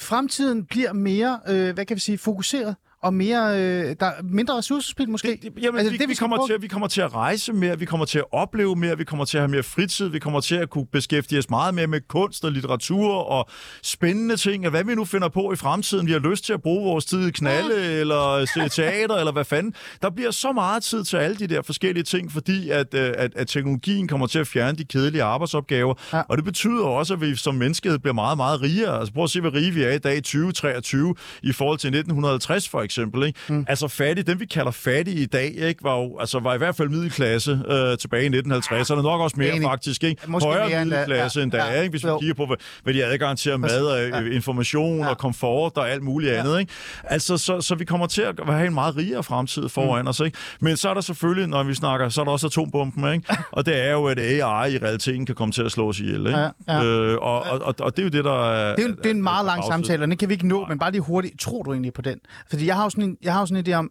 fremtiden bliver mere, øh, hvad kan vi sige, fokuseret og mere, øh, der er mindre ressourcespil måske? Det, jamen, altså, vi, det, vi, vi, kommer til, vi kommer til at rejse mere, vi kommer til at opleve mere, vi kommer til at have mere fritid, vi kommer til at kunne beskæftige os meget mere med kunst og litteratur og spændende ting, og hvad vi nu finder på i fremtiden. Vi har lyst til at bruge vores tid i knalde ja. eller se teater eller hvad fanden. Der bliver så meget tid til alle de der forskellige ting, fordi at, øh, at, at teknologien kommer til at fjerne de kedelige arbejdsopgaver, ja. og det betyder også, at vi som menneskehed bliver meget, meget rigere. Altså prøv at se, hvor rige vi er i dag i 2023 i forhold til 1950 for eksempel eksempel. Ikke? Mm. Altså fattige, dem vi kalder fattige i dag, ikke, var, jo, altså, var i hvert fald middelklasse øh, tilbage i 1950'erne. Nok også mere Enig. faktisk. Ikke? Måske Højere mere middelklasse ja, end da, ja, ikke? hvis vi kigger på, hvad, hvad de adgang til mad og ja. information ja. og komfort og alt muligt ja. andet. Ikke? Altså, så, så vi kommer til at have en meget rigere fremtid foran mm. os. Ikke? Men så er der selvfølgelig, når vi snakker, så er der også atombomben. Ikke? [laughs] og det er jo, at AI i realiteten kan komme til at slå os ihjel. Ikke? Ja, ja. Øh, og, og, og, og det er jo det, der er... Det er, det er en meget lang samtale, og den kan vi ikke nå, men bare lige hurtigt. Tror du egentlig på den? Fordi jeg har jo sådan en, jeg har jo sådan en idé om,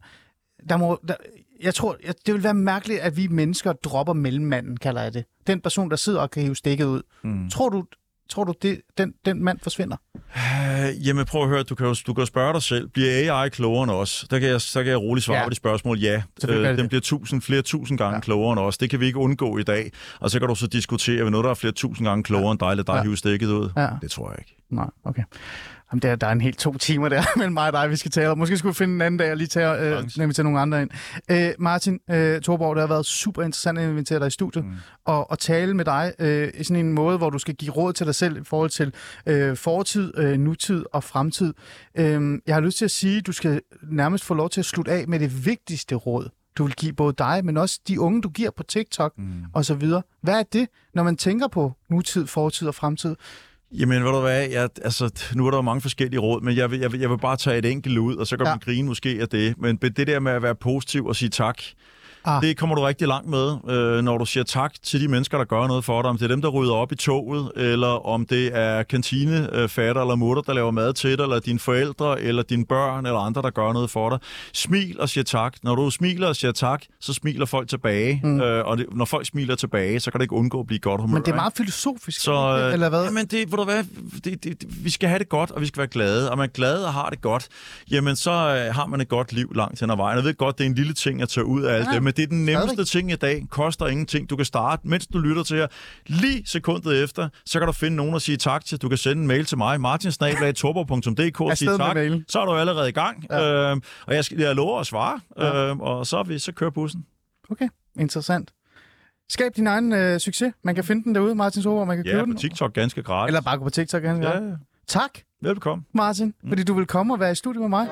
der må, der, jeg tror, det vil være mærkeligt, at vi mennesker dropper mellemmanden, kalder jeg det. Den person, der sidder og kan hive stikket ud. Mm. Tror du, tror du det, den, den mand forsvinder? Uh, jamen prøv at høre, du kan jo, du kan spørge dig selv. Bliver AI klogere end os? Der kan jeg, så kan jeg roligt svare ja. på de spørgsmål. Ja, uh, den bliver tusind, flere tusind gange ja. klogere end os. Det kan vi ikke undgå i dag. Og så kan du så diskutere, ved noget, der er flere tusind gange klogere ja. end dig, eller dig ja. hive stikket ud. Ja. Det tror jeg ikke. Nej, okay. Jamen, der, der er en helt to timer der [laughs] mellem mig og dig, vi skal tale. Måske skulle vi finde en anden dag og lige tage, øh, nemlig tage nogle andre ind. Øh, Martin øh, Torborg, det har været super interessant at invitere dig i studiet mm. og, og tale med dig øh, i sådan en måde, hvor du skal give råd til dig selv i forhold til øh, fortid, øh, nutid og fremtid. Øh, jeg har lyst til at sige, at du skal nærmest få lov til at slutte af med det vigtigste råd, du vil give både dig, men også de unge, du giver på TikTok mm. og så videre. Hvad er det, når man tænker på nutid, fortid og fremtid? Jamen, ved du hvad, jeg, altså, nu er der jo mange forskellige råd, men jeg vil, jeg vil, jeg vil bare tage et enkelt ud, og så kan ja. vi grine måske af det. Men det der med at være positiv og sige tak, Ah. Det kommer du rigtig langt med, øh, når du siger tak til de mennesker, der gør noget for dig. Om det er dem, der rydder op i toget, eller om det er kantinefatter eller mutter, der laver mad til dig, eller dine forældre, eller dine børn, eller andre, der gør noget for dig. Smil og siger tak. Når du smiler og siger tak, så smiler folk tilbage. Mm. Øh, og det, når folk smiler tilbage, så kan det ikke undgå at blive godt humør. Men det er meget filosofisk, så, øh, eller hvad? Jamen, det, ved du hvad, det, det, det, vi skal have det godt, og vi skal være glade. Og man er glad og har det godt, jamen så øh, har man et godt liv langt hen ad vejen. Jeg ved godt, det er en lille ting at tage ud af alt ja. det, men det er den nemmeste Stadig. ting i dag. Koster ingenting. Du kan starte, mens du lytter til her. Lige sekundet efter, så kan du finde nogen at sige tak til. Du kan sende en mail til mig, martinsnablag.torborg.dk og sige tak. Så er du allerede i gang. Ja. Øhm, og jeg, jeg lover at svare. Ja. Øhm, og så, vi, så kører bussen. Okay, interessant. Skab din egen øh, succes. Man kan finde den derude, Martin Sober, man kan Ja, købe på den. TikTok ganske gratis. Eller bare gå på TikTok. Ja. Ja, Tak, velbekomme. Martin, fordi du vil komme og være i studiet med mig.